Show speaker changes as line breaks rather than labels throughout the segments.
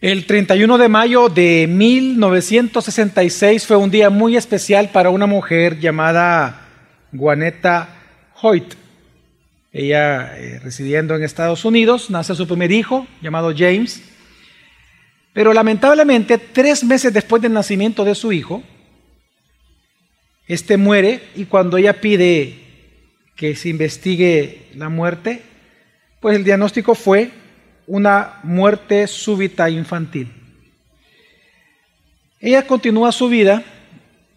El 31 de mayo de 1966 fue un día muy especial para una mujer llamada Juaneta Hoyt. Ella, eh, residiendo en Estados Unidos, nace su primer hijo, llamado James. Pero lamentablemente, tres meses después del nacimiento de su hijo, este muere y cuando ella pide que se investigue la muerte, pues el diagnóstico fue una muerte súbita infantil. Ella continúa su vida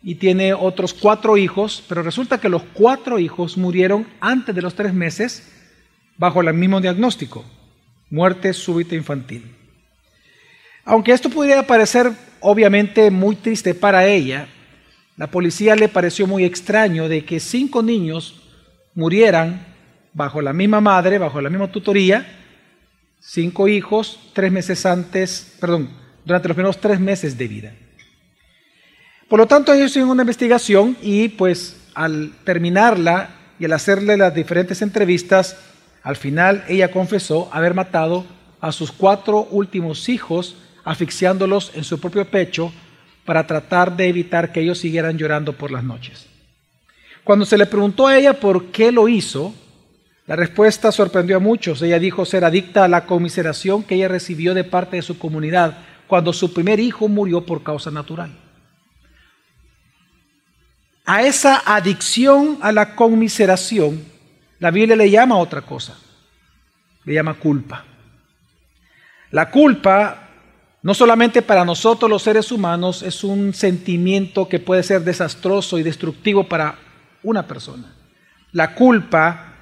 y tiene otros cuatro hijos, pero resulta que los cuatro hijos murieron antes de los tres meses bajo el mismo diagnóstico, muerte súbita infantil. Aunque esto pudiera parecer obviamente muy triste para ella, la policía le pareció muy extraño de que cinco niños murieran bajo la misma madre, bajo la misma tutoría, cinco hijos, tres meses antes, perdón, durante los primeros tres meses de vida. Por lo tanto, ellos hicieron una investigación y pues al terminarla y al hacerle las diferentes entrevistas, al final ella confesó haber matado a sus cuatro últimos hijos asfixiándolos en su propio pecho para tratar de evitar que ellos siguieran llorando por las noches. Cuando se le preguntó a ella por qué lo hizo, la respuesta sorprendió a muchos. Ella dijo ser adicta a la comiseración que ella recibió de parte de su comunidad cuando su primer hijo murió por causa natural. A esa adicción a la conmiseración, la Biblia le llama otra cosa. Le llama culpa. La culpa, no solamente para nosotros los seres humanos, es un sentimiento que puede ser desastroso y destructivo para una persona. La culpa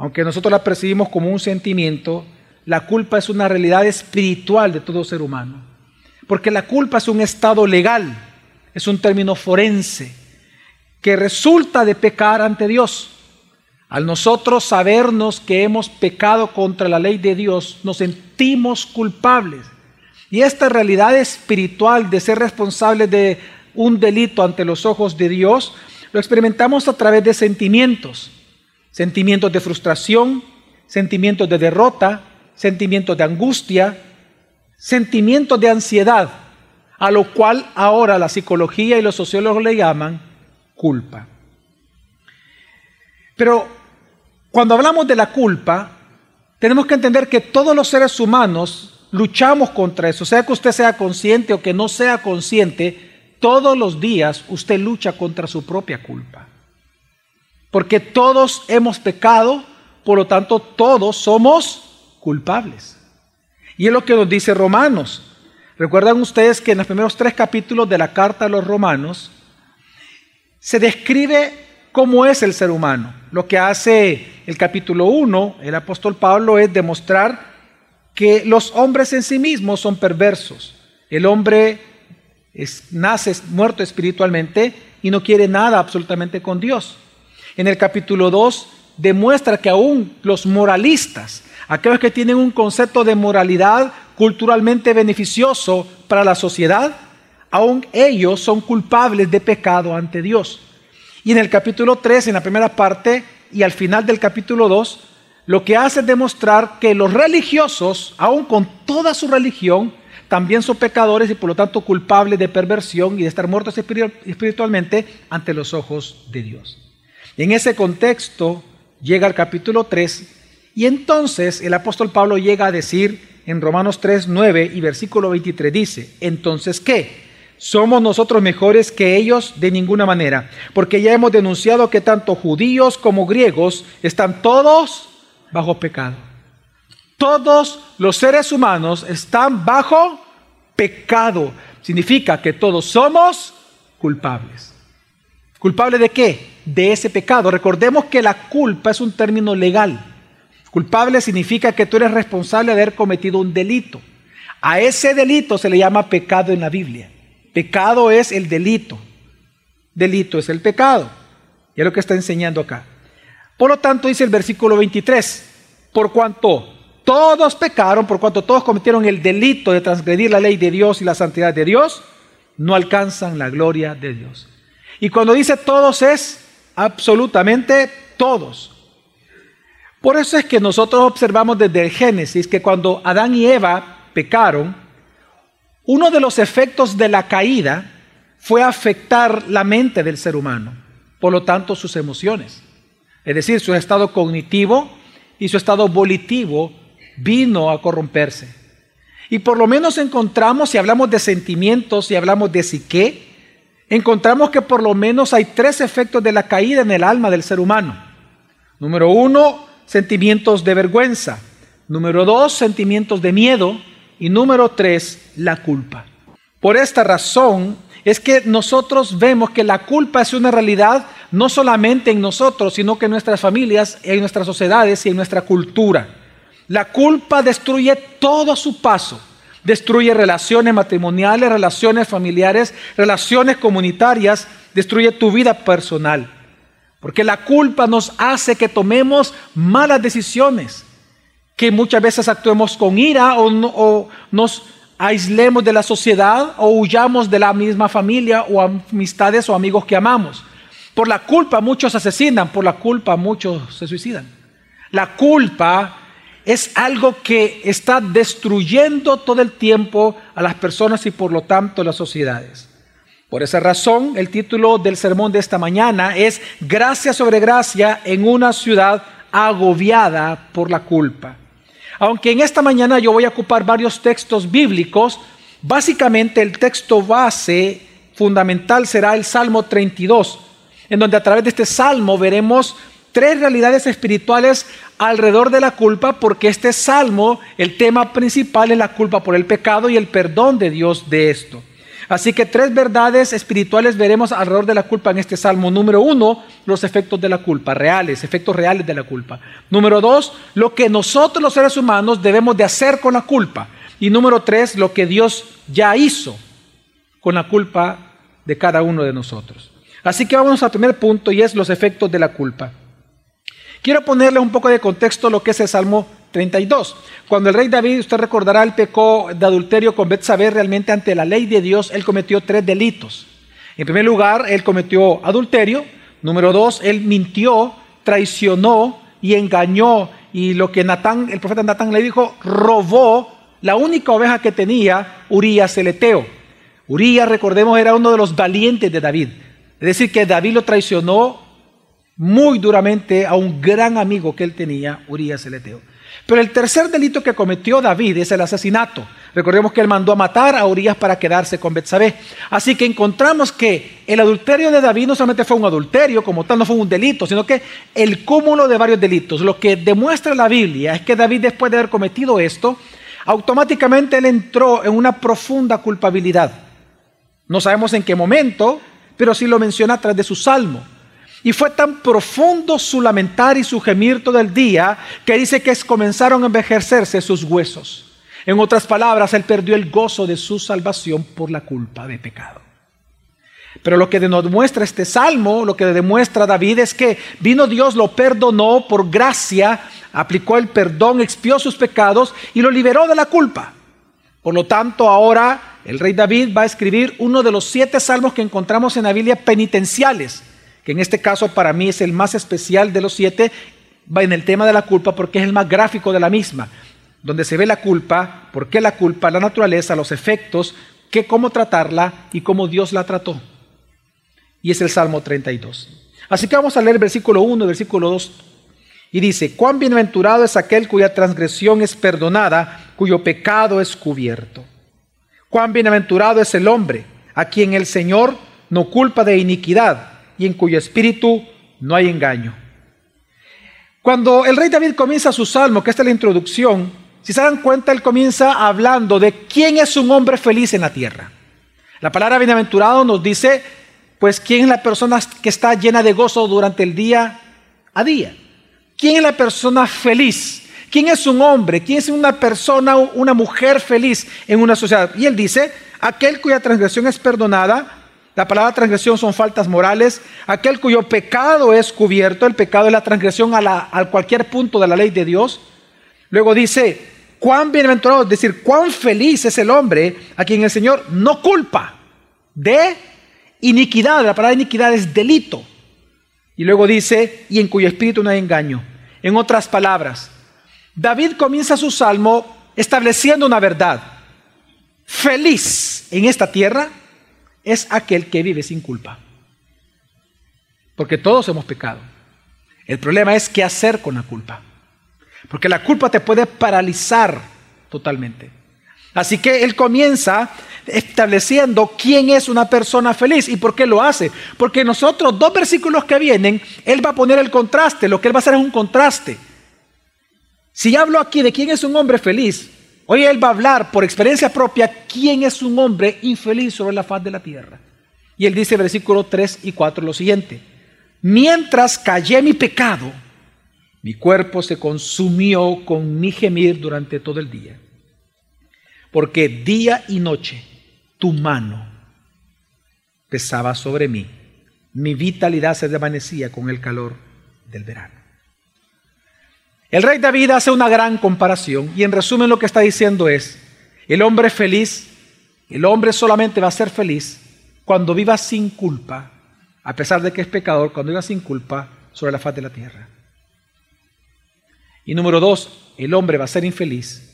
aunque nosotros la percibimos como un sentimiento, la culpa es una realidad espiritual de todo ser humano. Porque la culpa es un estado legal, es un término forense, que resulta de pecar ante Dios. Al nosotros sabernos que hemos pecado contra la ley de Dios, nos sentimos culpables. Y esta realidad espiritual de ser responsables de un delito ante los ojos de Dios, lo experimentamos a través de sentimientos sentimientos de frustración, sentimientos de derrota, sentimientos de angustia, sentimientos de ansiedad, a lo cual ahora la psicología y los sociólogos le llaman culpa. Pero cuando hablamos de la culpa, tenemos que entender que todos los seres humanos luchamos contra eso, sea que usted sea consciente o que no sea consciente, todos los días usted lucha contra su propia culpa. Porque todos hemos pecado, por lo tanto todos somos culpables. Y es lo que nos dice Romanos. Recuerdan ustedes que en los primeros tres capítulos de la carta a los romanos se describe cómo es el ser humano. Lo que hace el capítulo 1, el apóstol Pablo, es demostrar que los hombres en sí mismos son perversos. El hombre nace muerto espiritualmente y no quiere nada absolutamente con Dios en el capítulo 2 demuestra que aún los moralistas, aquellos que tienen un concepto de moralidad culturalmente beneficioso para la sociedad, aún ellos son culpables de pecado ante Dios. Y en el capítulo 3, en la primera parte y al final del capítulo 2, lo que hace es demostrar que los religiosos, aún con toda su religión, también son pecadores y por lo tanto culpables de perversión y de estar muertos espiritualmente ante los ojos de Dios. En ese contexto llega el capítulo 3 y entonces el apóstol Pablo llega a decir en Romanos 3, 9 y versículo 23 dice, entonces ¿qué? ¿Somos nosotros mejores que ellos? De ninguna manera, porque ya hemos denunciado que tanto judíos como griegos están todos bajo pecado. Todos los seres humanos están bajo pecado. Significa que todos somos culpables. ¿Culpable de qué? De ese pecado. Recordemos que la culpa es un término legal. Culpable significa que tú eres responsable de haber cometido un delito. A ese delito se le llama pecado en la Biblia. Pecado es el delito. Delito es el pecado. Y es lo que está enseñando acá. Por lo tanto, dice el versículo 23, por cuanto todos pecaron, por cuanto todos cometieron el delito de transgredir la ley de Dios y la santidad de Dios, no alcanzan la gloria de Dios. Y cuando dice todos es absolutamente todos. Por eso es que nosotros observamos desde el Génesis que cuando Adán y Eva pecaron, Uno de los efectos de la caída fue afectar la mente del ser humano, por lo tanto sus emociones. Es decir, su estado cognitivo y su estado volitivo vino a corromperse. Y por lo menos encontramos, si hablamos de sentimientos, y hablamos de psique, encontramos que por lo menos hay tres efectos de la caída en el alma del ser humano. Número uno, sentimientos de vergüenza. Número dos, sentimientos de miedo. Y número tres, la culpa. Por esta razón es que nosotros vemos que la culpa es una realidad no solamente en nosotros, sino que en nuestras familias, en nuestras sociedades y en nuestra cultura. La culpa destruye todo a su paso. Destruye relaciones matrimoniales, relaciones familiares, relaciones comunitarias, destruye tu vida personal. Porque la culpa nos hace que tomemos malas decisiones, que muchas veces actuemos con ira o, nos aislemos de la sociedad o huyamos de la misma familia o amistades o amigos que amamos. Por la culpa muchos asesinan, por la culpa muchos se suicidan. La culpa es algo que está destruyendo todo el tiempo a las personas y por lo tanto las sociedades. Por esa razón, el título del sermón de esta mañana es Gracia sobre gracia en una ciudad agobiada por la culpa. Aunque en esta mañana yo voy a ocupar varios textos bíblicos, básicamente el texto base fundamental será el Salmo 32, en donde a través de este salmo veremos tres realidades espirituales alrededor de la culpa, porque este salmo, el tema principal es la culpa por el pecado y el perdón de Dios de esto. Así que tres verdades espirituales veremos alrededor de la culpa en este salmo. Número uno, los efectos de la culpa, reales, efectos reales de la culpa. Número dos, lo que nosotros los seres humanos debemos de hacer con la culpa. Y número tres, lo que Dios ya hizo con la culpa de cada uno de nosotros. Así que vamos al primer punto y es los efectos de la culpa. Quiero ponerle un poco de contexto lo que es el Salmo 32. Cuando el rey David, usted recordará, el pecó de adulterio con Betsabé, realmente ante la ley de Dios, él cometió tres delitos. En primer lugar, él cometió adulterio. Número dos, él mintió, traicionó y engañó. Y lo que Natán, el profeta Natán le dijo, robó la única oveja que tenía, Urías el Eteo. Urías, recordemos, era uno de los valientes de David. Es decir, que David lo traicionó muy duramente a un gran amigo que él tenía, Urias el Eteo. Pero el tercer delito que cometió David es el asesinato. Recordemos que él mandó a matar a Urias para quedarse con Betsabé. Así que encontramos que el adulterio de David no solamente fue un adulterio, como tal no fue un delito, sino que el cúmulo de varios delitos. Lo que demuestra la Biblia es que David después de haber cometido esto, automáticamente él entró en una profunda culpabilidad. No sabemos en qué momento, pero sí lo menciona a través de su salmo. Y fue tan profundo su lamentar y su gemir todo el día que dice que comenzaron a envejecerse sus huesos. En otras palabras, él perdió el gozo de su salvación por la culpa de pecado. Pero lo que nos demuestra este salmo, lo que demuestra David es que vino Dios, lo perdonó por gracia, aplicó el perdón, expió sus pecados y lo liberó de la culpa. Por lo tanto, ahora el rey David va a escribir uno de los siete salmos que encontramos en la Biblia penitenciales que en este caso para mí es el más especial de los siete, va en el tema de la culpa porque es el más gráfico de la misma, donde se ve la culpa, por qué la culpa, la naturaleza, los efectos, que cómo tratarla y cómo Dios la trató. Y es el Salmo 32. Así que vamos a leer versículo 1 y versículo 2. Y dice, cuán bienaventurado es aquel cuya transgresión es perdonada, cuyo pecado es cubierto. Cuán bienaventurado es el hombre a quien el Señor no culpa de iniquidad y en cuyo espíritu no hay engaño. Cuando el rey David comienza su salmo, que esta es la introducción, si se dan cuenta, él comienza hablando de quién es un hombre feliz en la tierra. La palabra bienaventurado nos dice, pues, quién es la persona que está llena de gozo durante el día a día. ¿Quién es la persona feliz? ¿Quién es un hombre? ¿Quién es una persona, una mujer feliz en una sociedad? Y él dice, aquel cuya transgresión es perdonada la palabra transgresión son faltas morales. Aquel cuyo pecado es cubierto, el pecado es la transgresión a, cualquier punto de la ley de Dios. Luego dice, cuán bienaventurado, es decir, cuán feliz es el hombre a quien el Señor no culpa de iniquidad. La palabra iniquidad es delito. Y luego dice, y en cuyo espíritu no hay engaño. En otras palabras, David comienza su salmo estableciendo una verdad. feliz en esta tierra es aquel que vive sin culpa. Porque todos hemos pecado. El problema es qué hacer con la culpa. Porque la culpa te puede paralizar totalmente. Así que él comienza estableciendo quién es una persona feliz y por qué lo hace. Porque nosotros, dos versículos que vienen, él va a poner el contraste. Lo que él va a hacer es un contraste. Si hablo aquí de quién es un hombre feliz, hoy él va a hablar por experiencia propia quién es un hombre infeliz sobre la faz de la tierra. Y él dice, versículo 3 y 4, lo siguiente. Mientras callé mi pecado, mi cuerpo se consumió con mi gemir durante todo el día. Porque día y noche tu mano pesaba sobre mí. Mi vitalidad se desvanecía con el calor del verano. El rey David hace una gran comparación y en resumen lo que está diciendo es, el hombre feliz, el hombre solamente va a ser feliz cuando viva sin culpa, a pesar de que es pecador, cuando viva sin culpa sobre la faz de la tierra. Y número dos, el hombre va a ser infeliz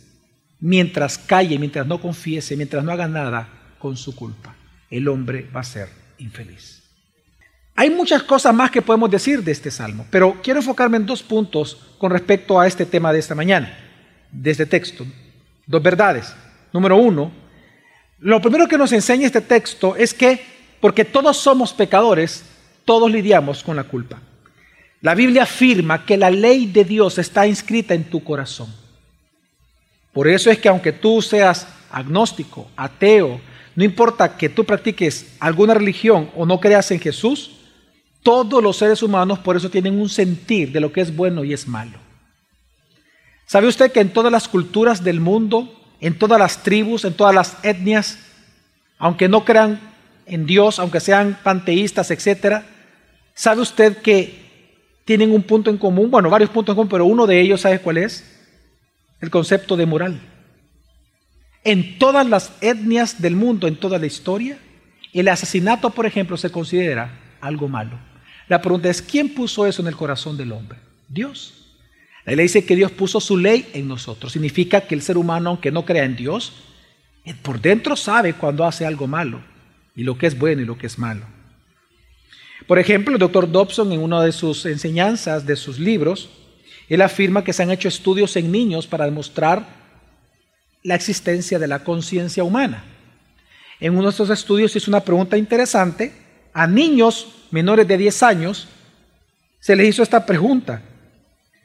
mientras calle, mientras no confiese, mientras no haga nada con su culpa. El hombre va a ser infeliz. Hay muchas cosas más que podemos decir de este salmo, pero quiero enfocarme en dos puntos con respecto a este tema de esta mañana, de este texto. Dos verdades. Número uno, lo primero que nos enseña este texto es que, porque todos somos pecadores, todos lidiamos con la culpa. La Biblia afirma que la ley de Dios está inscrita en tu corazón. Por eso es que aunque tú seas agnóstico, ateo, no importa que tú practiques alguna religión o no creas en Jesús, todos los seres humanos por eso tienen un sentir de lo que es bueno y es malo. ¿Sabe usted que en todas las culturas del mundo, en todas las tribus, en todas las etnias, aunque no crean en Dios, aunque sean panteístas, etcétera, ¿sabe usted que tienen un punto en común, bueno, varios puntos en común, pero uno de ellos, ¿sabe cuál es? El concepto de moral. En todas las etnias del mundo, en toda la historia, el asesinato, por ejemplo, se considera algo malo. La pregunta es, ¿quién puso eso en el corazón del hombre? Dios. La ley dice que Dios puso su ley en nosotros. Significa que el ser humano, aunque no crea en Dios, por dentro sabe cuando hace algo malo y lo que es bueno y lo que es malo. Por ejemplo, el doctor Dobson en una de sus enseñanzas, de sus libros, él afirma que se han hecho estudios en niños para demostrar la existencia de la conciencia humana. En uno de estos estudios hizo una pregunta interesante. A niños menores de 10 años se les hizo esta pregunta.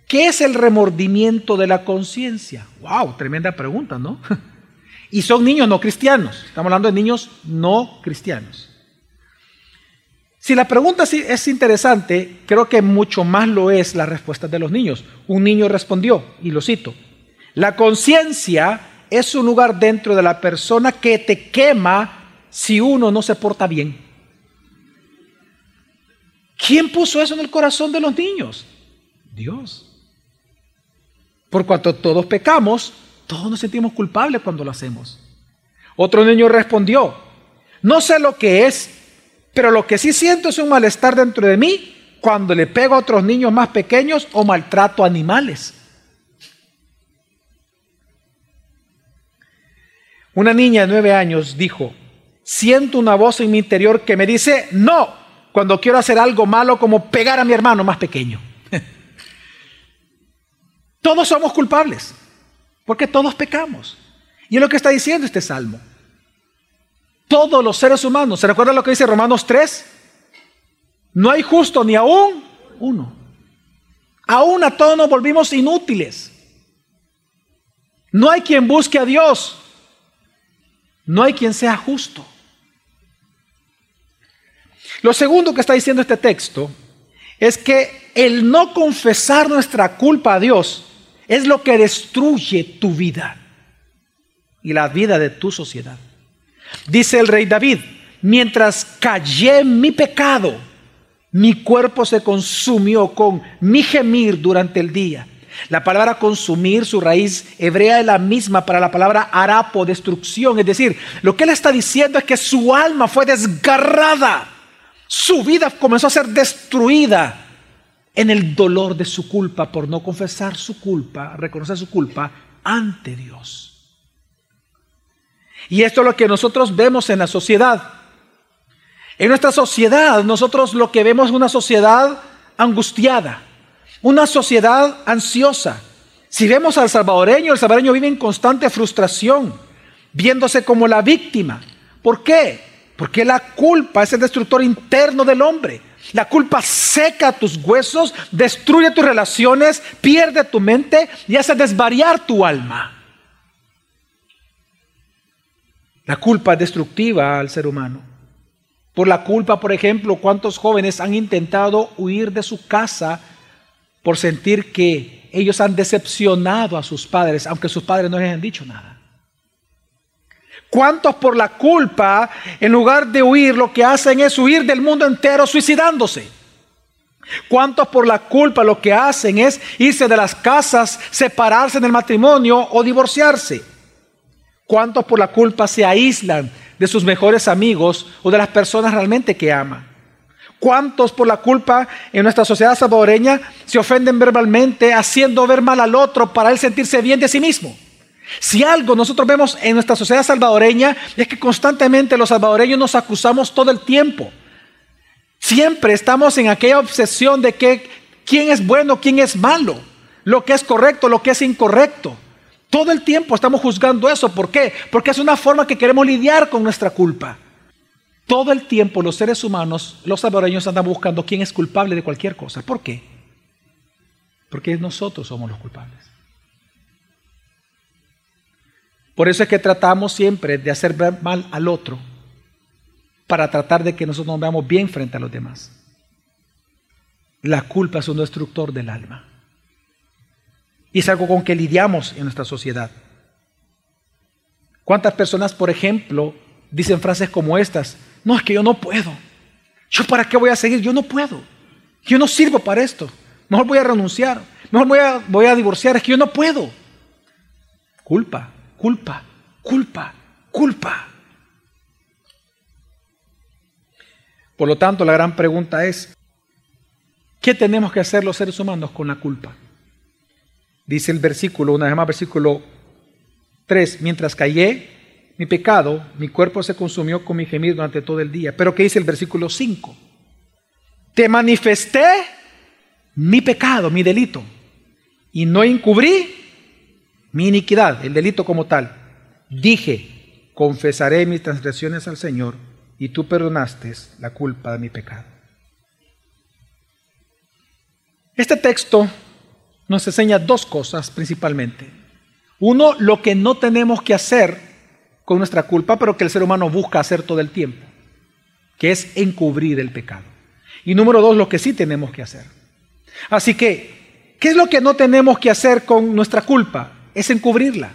¿Qué es el remordimiento de la conciencia? ¡Wow! Tremenda pregunta, ¿no? Y son niños no cristianos. Estamos hablando de niños no cristianos. Si la pregunta es interesante, creo que mucho más lo es la respuesta de los niños. Un niño respondió, y lo cito, la conciencia es un lugar dentro de la persona que te quema si uno no se porta bien. ¿Quién puso eso en el corazón de los niños? Dios. Por cuanto todos pecamos, todos nos sentimos culpables cuando lo hacemos. Otro niño respondió, no sé lo que es pero lo que sí siento es un malestar dentro de mí cuando le pego a otros niños más pequeños o maltrato animales. Una niña de nueve años dijo, siento una voz en mi interior que me dice, no, cuando quiero hacer algo malo como pegar a mi hermano más pequeño. todos somos culpables, porque todos pecamos. Y es lo que está diciendo este salmo todos los seres humanos. ¿Se recuerda lo que dice Romanos 3? No hay justo ni aún uno. Aún a todos nos volvimos inútiles. No hay quien busque a Dios. No hay quien sea justo. Lo segundo que está diciendo este texto es que el no confesar nuestra culpa a Dios es lo que destruye tu vida y la vida de tu sociedad. Dice el rey David, mientras callé mi pecado, mi cuerpo se consumió con mi gemir durante el día. La palabra consumir, su raíz hebrea es la misma para la palabra harapo, destrucción. Es decir, lo que él está diciendo es que su alma fue desgarrada. Su vida comenzó a ser destruida en el dolor de su culpa por no confesar su culpa, reconocer su culpa ante Dios. Y esto es lo que nosotros vemos en la sociedad. En nuestra sociedad, nosotros lo que vemos es una sociedad angustiada, una sociedad ansiosa. Si vemos al salvadoreño, el salvadoreño vive en constante frustración, viéndose como la víctima. ¿Por qué? Porque la culpa es el destructor interno del hombre. La culpa seca tus huesos, destruye tus relaciones, pierde tu mente y hace desvariar tu alma. La culpa es destructiva al ser humano. Por la culpa, por ejemplo, ¿cuántos jóvenes han intentado huir de su casa por sentir que ellos han decepcionado a sus padres, aunque sus padres no les han dicho nada? ¿Cuántos por la culpa, en lugar de huir, lo que hacen es huir del mundo entero suicidándose? ¿Cuántos por la culpa lo que hacen es irse de las casas, separarse del matrimonio o divorciarse? ¿Cuántos por la culpa se aíslan de sus mejores amigos o de las personas realmente que aman? ¿Cuántos por la culpa en nuestra sociedad salvadoreña se ofenden verbalmente haciendo ver mal al otro para él sentirse bien de sí mismo? Si algo nosotros vemos en nuestra sociedad salvadoreña es que constantemente los salvadoreños nos acusamos todo el tiempo. Siempre estamos en aquella obsesión de que quién es bueno, quién es malo, lo que es correcto, lo que es incorrecto. Todo el tiempo estamos juzgando eso. ¿Por qué? Porque es una forma que queremos lidiar con nuestra culpa. Todo el tiempo los seres humanos, los salvadoreños, andan buscando quién es culpable de cualquier cosa. ¿Por qué? Porque nosotros somos los culpables. Por eso es que tratamos siempre de hacer mal al otro para tratar de que nosotros nos veamos bien frente a los demás. La culpa es un destructor del alma. Y es algo con que lidiamos en nuestra sociedad. ¿Cuántas personas, por ejemplo, dicen frases como estas? No, es que yo no puedo. ¿Yo para qué voy a seguir? Yo no puedo. Yo no sirvo para esto. Mejor voy a renunciar. Mejor voy a, voy a divorciar. Es que yo no puedo. Culpa, culpa, culpa, culpa. Por lo tanto, la gran pregunta es, ¿qué tenemos que hacer los seres humanos con la culpa? Dice el versículo, una vez más, versículo 3, mientras callé mi pecado, mi cuerpo se consumió con mi gemir durante todo el día. Pero ¿qué dice el versículo 5? Te manifesté mi pecado, mi delito, y no encubrí mi iniquidad, el delito como tal. Dije, confesaré mis transgresiones al Señor, y tú perdonaste la culpa de mi pecado. Este texto nos enseña dos cosas principalmente. Uno, lo que no tenemos que hacer con nuestra culpa, pero que el ser humano busca hacer todo el tiempo, que es encubrir el pecado. Y número dos, lo que sí tenemos que hacer. Así que, ¿qué es lo que no tenemos que hacer con nuestra culpa? Es encubrirla.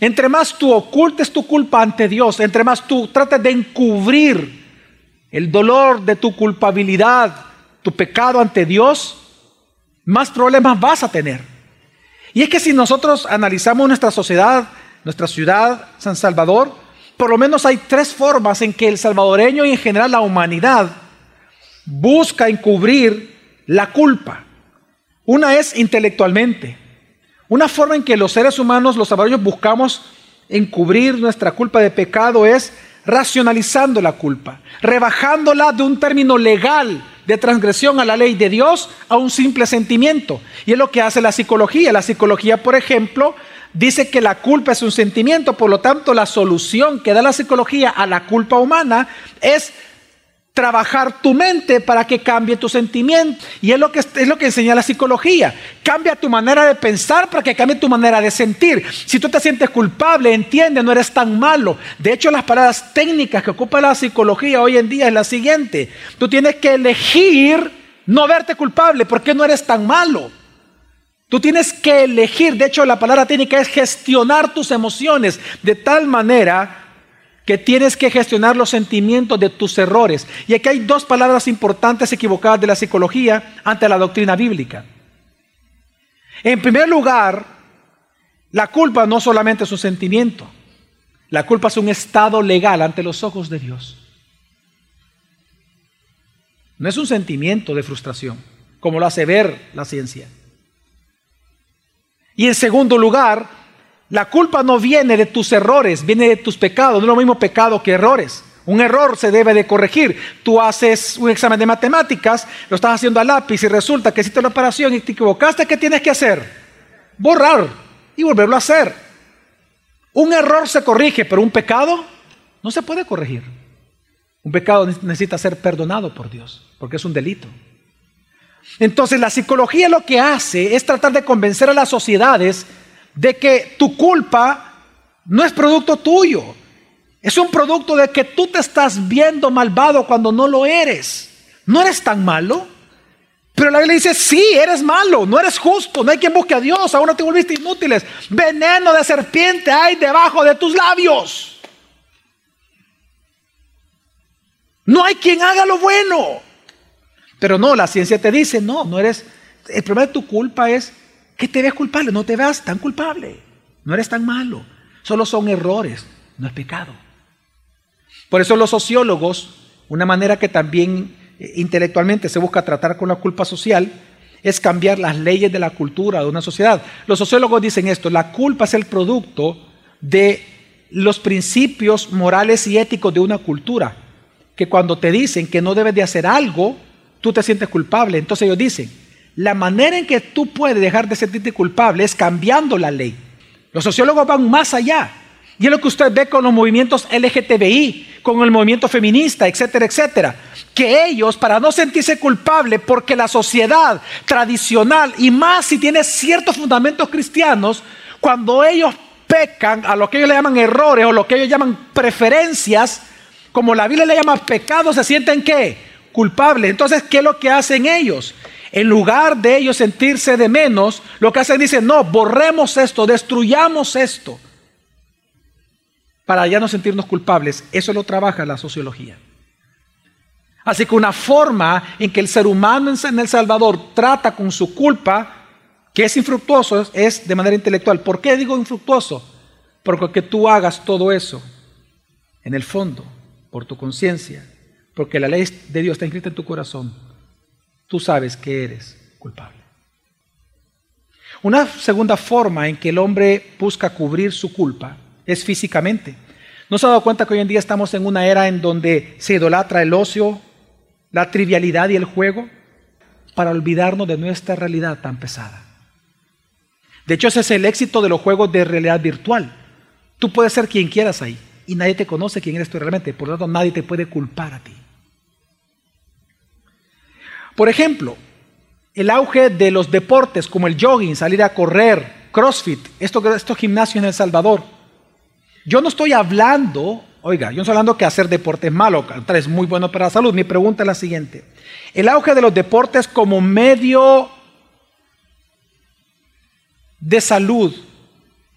Entre más tú ocultes tu culpa ante Dios, entre más tú trates de encubrir el dolor de tu culpabilidad, tu pecado ante Dios, más problemas vas a tener. Y es que si nosotros analizamos nuestra sociedad, nuestra ciudad, San Salvador, por lo menos hay tres formas en que el salvadoreño y en general la humanidad busca encubrir la culpa. Una es intelectualmente. Una forma en que los seres humanos, los salvadoreños, buscamos encubrir nuestra culpa de pecado es racionalizando la culpa, rebajándola de un término legal de transgresión a la ley de Dios a un simple sentimiento. Y es lo que hace la psicología. La psicología, por ejemplo, dice que la culpa es un sentimiento, por lo tanto la solución que da la psicología a la culpa humana es trabajar tu mente para que cambie tu sentimiento. Y es lo que, es lo que enseña la psicología. Cambia tu manera de pensar para que cambie tu manera de sentir. Si tú te sientes culpable, entiende, no eres tan malo. De hecho, las palabras técnicas que ocupa la psicología hoy en día es la siguiente. Tú tienes que elegir no verte culpable porque no eres tan malo. Tú tienes que elegir, de hecho la palabra técnica es gestionar tus emociones de tal manera que tienes que gestionar los sentimientos de tus errores. Y aquí hay dos palabras importantes equivocadas de la psicología ante la doctrina bíblica. En primer lugar, la culpa no solamente es un sentimiento, la culpa es un estado legal ante los ojos de Dios. No es un sentimiento de frustración, como lo hace ver la ciencia. Y en segundo lugar, La culpa no viene de tus errores, viene de tus pecados. No es lo mismo pecado que errores. Un error se debe de corregir. Tú haces un examen de matemáticas, lo estás haciendo a lápiz y resulta que hiciste la operación y te equivocaste. ¿Qué tienes que hacer? Borrar y volverlo a hacer. Un error se corrige, pero un pecado no se puede corregir. Un pecado necesita ser perdonado por Dios, porque es un delito. Entonces la psicología lo que hace es tratar de convencer a las sociedades de que tu culpa no es producto tuyo. Es un producto de que tú te estás viendo malvado cuando no lo eres. No eres tan malo. Pero la Biblia dice, sí, eres malo, no eres justo, no hay quien busque a Dios, no te volviste inútiles. Veneno de serpiente hay debajo de tus labios. No hay quien haga lo bueno. Pero no, la ciencia te dice, no, no eres... El problema de tu culpa es que te ves culpable, no te veas tan culpable. No eres tan malo. Solo son errores, no es pecado. Por eso los sociólogos, una manera que también eh, intelectualmente se busca tratar con la culpa social, es cambiar las leyes de la cultura de una sociedad. Los sociólogos dicen esto, la culpa es el producto de los principios morales y éticos de una cultura, que cuando te dicen que no debes de hacer algo, tú te sientes culpable. Entonces ellos dicen, la manera en que tú puedes dejar de sentirte culpable es cambiando la ley. Los sociólogos van más allá. Y es lo que usted ve con los movimientos LGTBI, con el movimiento feminista, etcétera, etcétera. Que ellos, para no sentirse culpables, porque la sociedad tradicional, y más si tiene ciertos fundamentos cristianos, cuando ellos pecan a lo que ellos le llaman errores o lo que ellos llaman preferencias, como la Biblia le llama pecado, se sienten qué? culpable. Entonces, ¿qué es lo que hacen ellos? En lugar de ellos sentirse de menos, lo que hacen dicen, no, borremos esto, destruyamos esto, para ya no sentirnos culpables. Eso lo trabaja la sociología. Así que una forma en que el ser humano en El Salvador trata con su culpa, que es infructuoso, es de manera intelectual. ¿Por qué digo infructuoso? Porque tú hagas todo eso, en el fondo, por tu conciencia, porque la ley de Dios está escrita en tu corazón, tú sabes que eres culpable. Una segunda forma en que el hombre busca cubrir su culpa es físicamente. ¿No se ha dado cuenta que hoy en día estamos en una era en donde se idolatra el ocio, la trivialidad y el juego para olvidarnos de nuestra realidad tan pesada? De hecho, ese es el éxito de los juegos de realidad virtual. Tú puedes ser quien quieras ahí y nadie te conoce quién eres tú realmente, por lo tanto nadie te puede culpar a ti. Por ejemplo, el auge de los deportes como el jogging, salir a correr, CrossFit, estos, gimnasios en El Salvador. Yo no estoy hablando, oiga, yo no estoy hablando que hacer deporte es malo, es muy bueno para la salud. Mi pregunta es la siguiente. El auge de los deportes como medio de salud,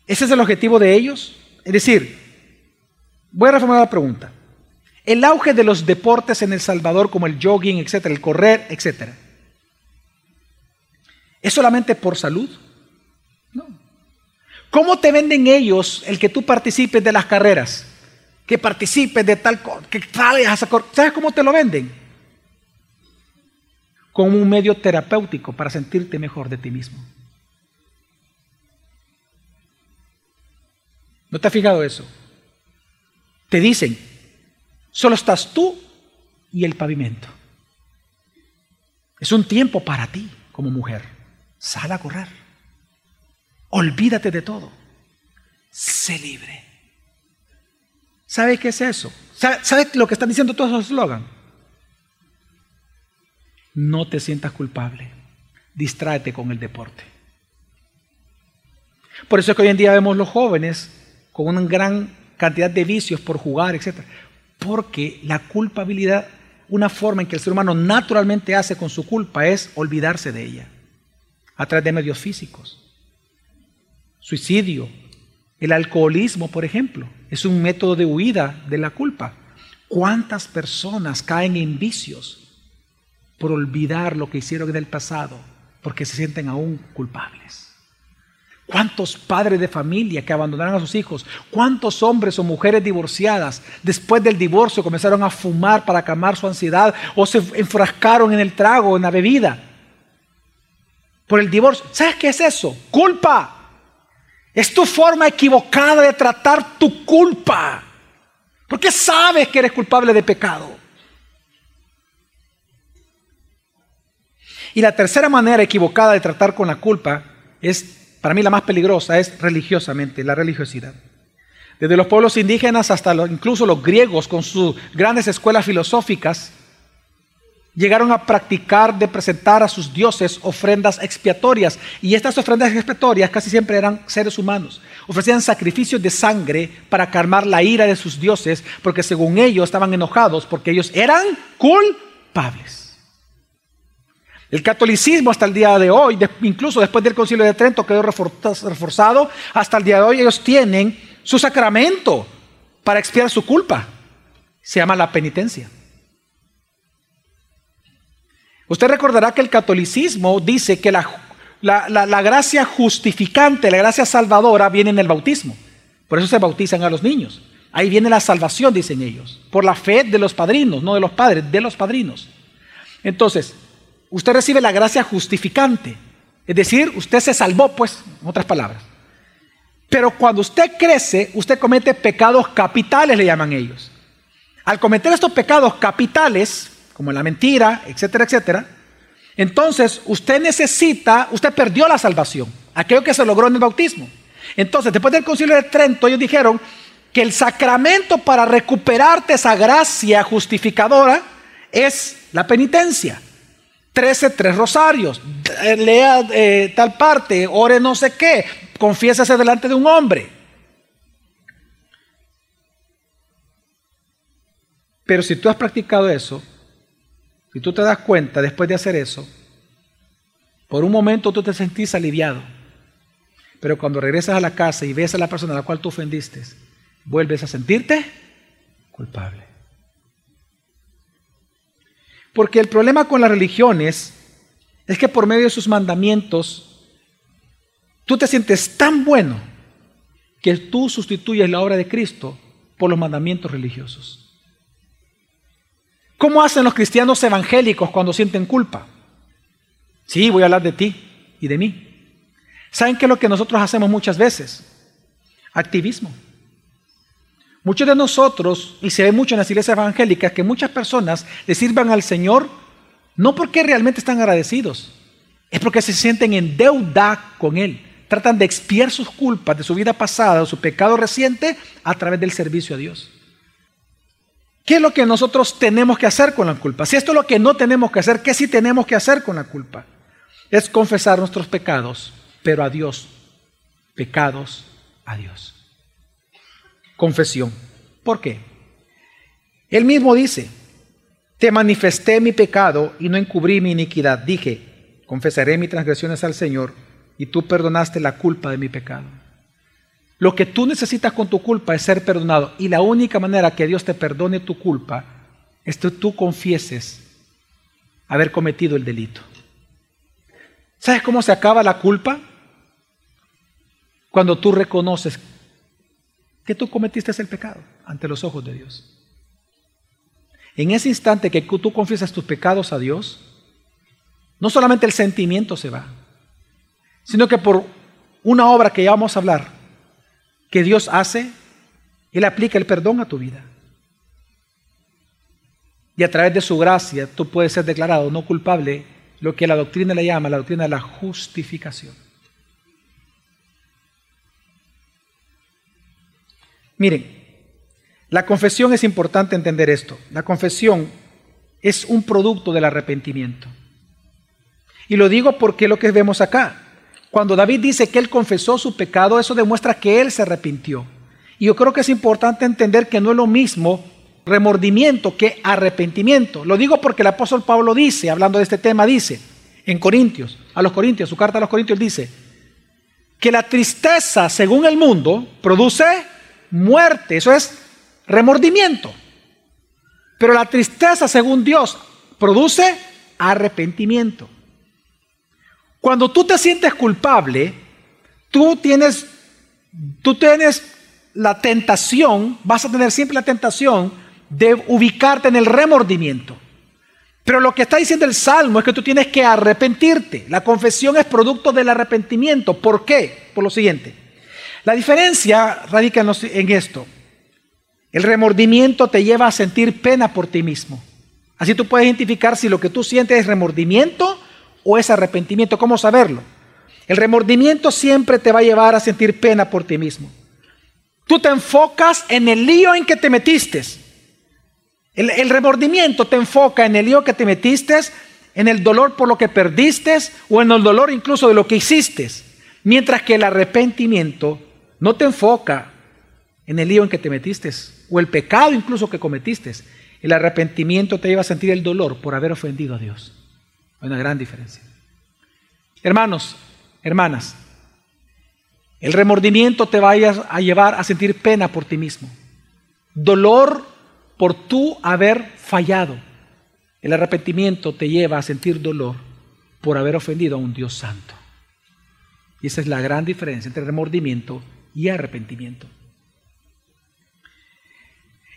¿ese es el objetivo de ellos? Es decir, voy a reformular la pregunta. El auge de los deportes en El Salvador, como el jogging, etcétera, el correr, etcétera. ¿Es solamente por salud? No. ¿Cómo te venden ellos el que tú participes de las carreras? Que participes de tal cosa, que salgas a ¿Sabes cómo te lo venden? Como un medio terapéutico para sentirte mejor de ti mismo. ¿No te has fijado eso? Te dicen, Solo estás tú y el pavimento. Es un tiempo para ti como mujer. Sal a correr. Olvídate de todo. Sé libre. ¿Sabe qué es eso? ¿Sabe, lo que están diciendo todos los eslogan? No te sientas culpable. Distráete con el deporte. Por eso es que hoy en día vemos los jóvenes con una gran cantidad de vicios por jugar, etc. Porque la culpabilidad, una forma en que el ser humano naturalmente hace con su culpa es olvidarse de ella, a través de medios físicos. Suicidio, el alcoholismo, por ejemplo, es un método de huida de la culpa. ¿Cuántas personas caen en vicios por olvidar lo que hicieron en el pasado porque se sienten aún culpables? ¿Cuántos padres de familia que abandonaron a sus hijos? ¿Cuántos hombres o mujeres divorciadas después del divorcio comenzaron a fumar para calmar su ansiedad o se enfrascaron en el trago, en la bebida? Por el divorcio. ¿Sabes qué es eso? Culpa. Es tu forma equivocada de tratar tu culpa. Porque sabes que eres culpable de pecado. Y la tercera manera equivocada de tratar con la culpa es, para mí la más peligrosa, es religiosamente, la religiosidad. Desde los pueblos indígenas hasta incluso los griegos con sus grandes escuelas filosóficas, llegaron a practicar de presentar a sus dioses ofrendas expiatorias. Y estas ofrendas expiatorias casi siempre eran seres humanos. Ofrecían sacrificios de sangre para calmar la ira de sus dioses, porque según ellos estaban enojados, porque ellos eran culpables. El catolicismo hasta el día de hoy, incluso después del concilio de Trento, quedó reforzado. Hasta el día de hoy ellos tienen su sacramento para expiar su culpa. Se llama la penitencia. Usted recordará que el catolicismo dice que la, la, gracia justificante, la gracia salvadora viene en el bautismo. Por eso se bautizan a los niños. Ahí viene la salvación, dicen ellos, por la fe de los padrinos, no de los padres, de los padrinos. Entonces, usted recibe la gracia justificante, es decir, usted se salvó, pues, en otras palabras. Pero cuando usted crece, usted comete pecados capitales, le llaman ellos. Al cometer estos pecados capitales, como la mentira, etcétera, etcétera, entonces usted necesita, usted perdió la salvación, aquello que se logró en el bautismo. Entonces, después del concilio de Trento, ellos dijeron que el sacramento para recuperarte esa gracia justificadora es la penitencia. Trece tres rosarios, lea eh, tal parte, ore no sé qué, confiésase delante de un hombre. Pero si tú has practicado eso, si tú te das cuenta después de hacer eso, por un momento tú te sentís aliviado. Pero cuando regresas a la casa y ves a la persona a la cual tú ofendiste, vuelves a sentirte culpable. Porque el problema con las religiones es que por medio de sus mandamientos, tú te sientes tan bueno que tú sustituyes la obra de Cristo por los mandamientos religiosos. ¿Cómo hacen los cristianos evangélicos cuando sienten culpa? Sí, voy a hablar de ti y de mí. ¿Saben qué es lo que nosotros hacemos muchas veces? Activismo. Muchos de nosotros, y se ve mucho en las iglesias evangélicas, que muchas personas le sirvan al Señor no porque realmente están agradecidos, es porque se sienten en deuda con Él. Tratan de expiar sus culpas de su vida pasada o su pecado reciente a través del servicio a Dios. ¿Qué es lo que nosotros tenemos que hacer con la culpa? Si esto es lo que no tenemos que hacer, ¿qué sí tenemos que hacer con la culpa? Es confesar nuestros pecados, pero a Dios. Pecados a Dios. Confesión. ¿Por qué? Él mismo dice, te manifesté mi pecado y no encubrí mi iniquidad. Dije, confesaré mis transgresiones al Señor y tú perdonaste la culpa de mi pecado. Lo que tú necesitas con tu culpa es ser perdonado. Y la única manera que Dios te perdone tu culpa es que tú confieses haber cometido el delito. ¿Sabes cómo se acaba la culpa? Cuando tú reconoces que tú cometiste el pecado ante los ojos de Dios. En ese instante que tú confiesas tus pecados a Dios, no solamente el sentimiento se va, sino que por una obra que ya vamos a hablar, que Dios hace, Él aplica el perdón a tu vida. Y a través de su gracia tú puedes ser declarado no culpable, lo que la doctrina le llama la doctrina de la justificación. Miren, la confesión es importante entender esto. La confesión es un producto del arrepentimiento. Y lo digo porque lo que vemos acá. Cuando David dice que él confesó su pecado, eso demuestra que él se arrepintió. Y yo creo que es importante entender que no es lo mismo remordimiento que arrepentimiento. Lo digo porque el apóstol Pablo dice, hablando de este tema, dice en Corintios, a los Corintios, su carta a los Corintios dice, que la tristeza según el mundo produce muerte, eso es remordimiento. Pero la tristeza según Dios produce arrepentimiento. Cuando tú te sientes culpable, tú tienes, tú tienes la tentación, vas a tener siempre la tentación de ubicarte en el remordimiento. Pero lo que está diciendo el Salmo es que tú tienes que arrepentirte. La confesión es producto del arrepentimiento. ¿Por qué? Por lo siguiente. La diferencia radica en esto. El remordimiento te lleva a sentir pena por ti mismo. Así tú puedes identificar si lo que tú sientes es remordimiento o es arrepentimiento. ¿Cómo saberlo? El remordimiento siempre te va a llevar a sentir pena por ti mismo. Tú te enfocas en el lío en que te metiste. El, remordimiento te enfoca en el lío que te metiste, en el dolor por lo que perdiste o en el dolor incluso de lo que hiciste. Mientras que el arrepentimiento no te enfoca en el lío en que te metiste o el pecado incluso que cometiste. El arrepentimiento te lleva a sentir el dolor por haber ofendido a Dios. Hay una gran diferencia. Hermanos, hermanas, el remordimiento te va a llevar a sentir pena por ti mismo. Dolor por tú haber fallado. El arrepentimiento te lleva a sentir dolor por haber ofendido a un Dios santo. Y esa es la gran diferencia entre remordimiento y arrepentimiento.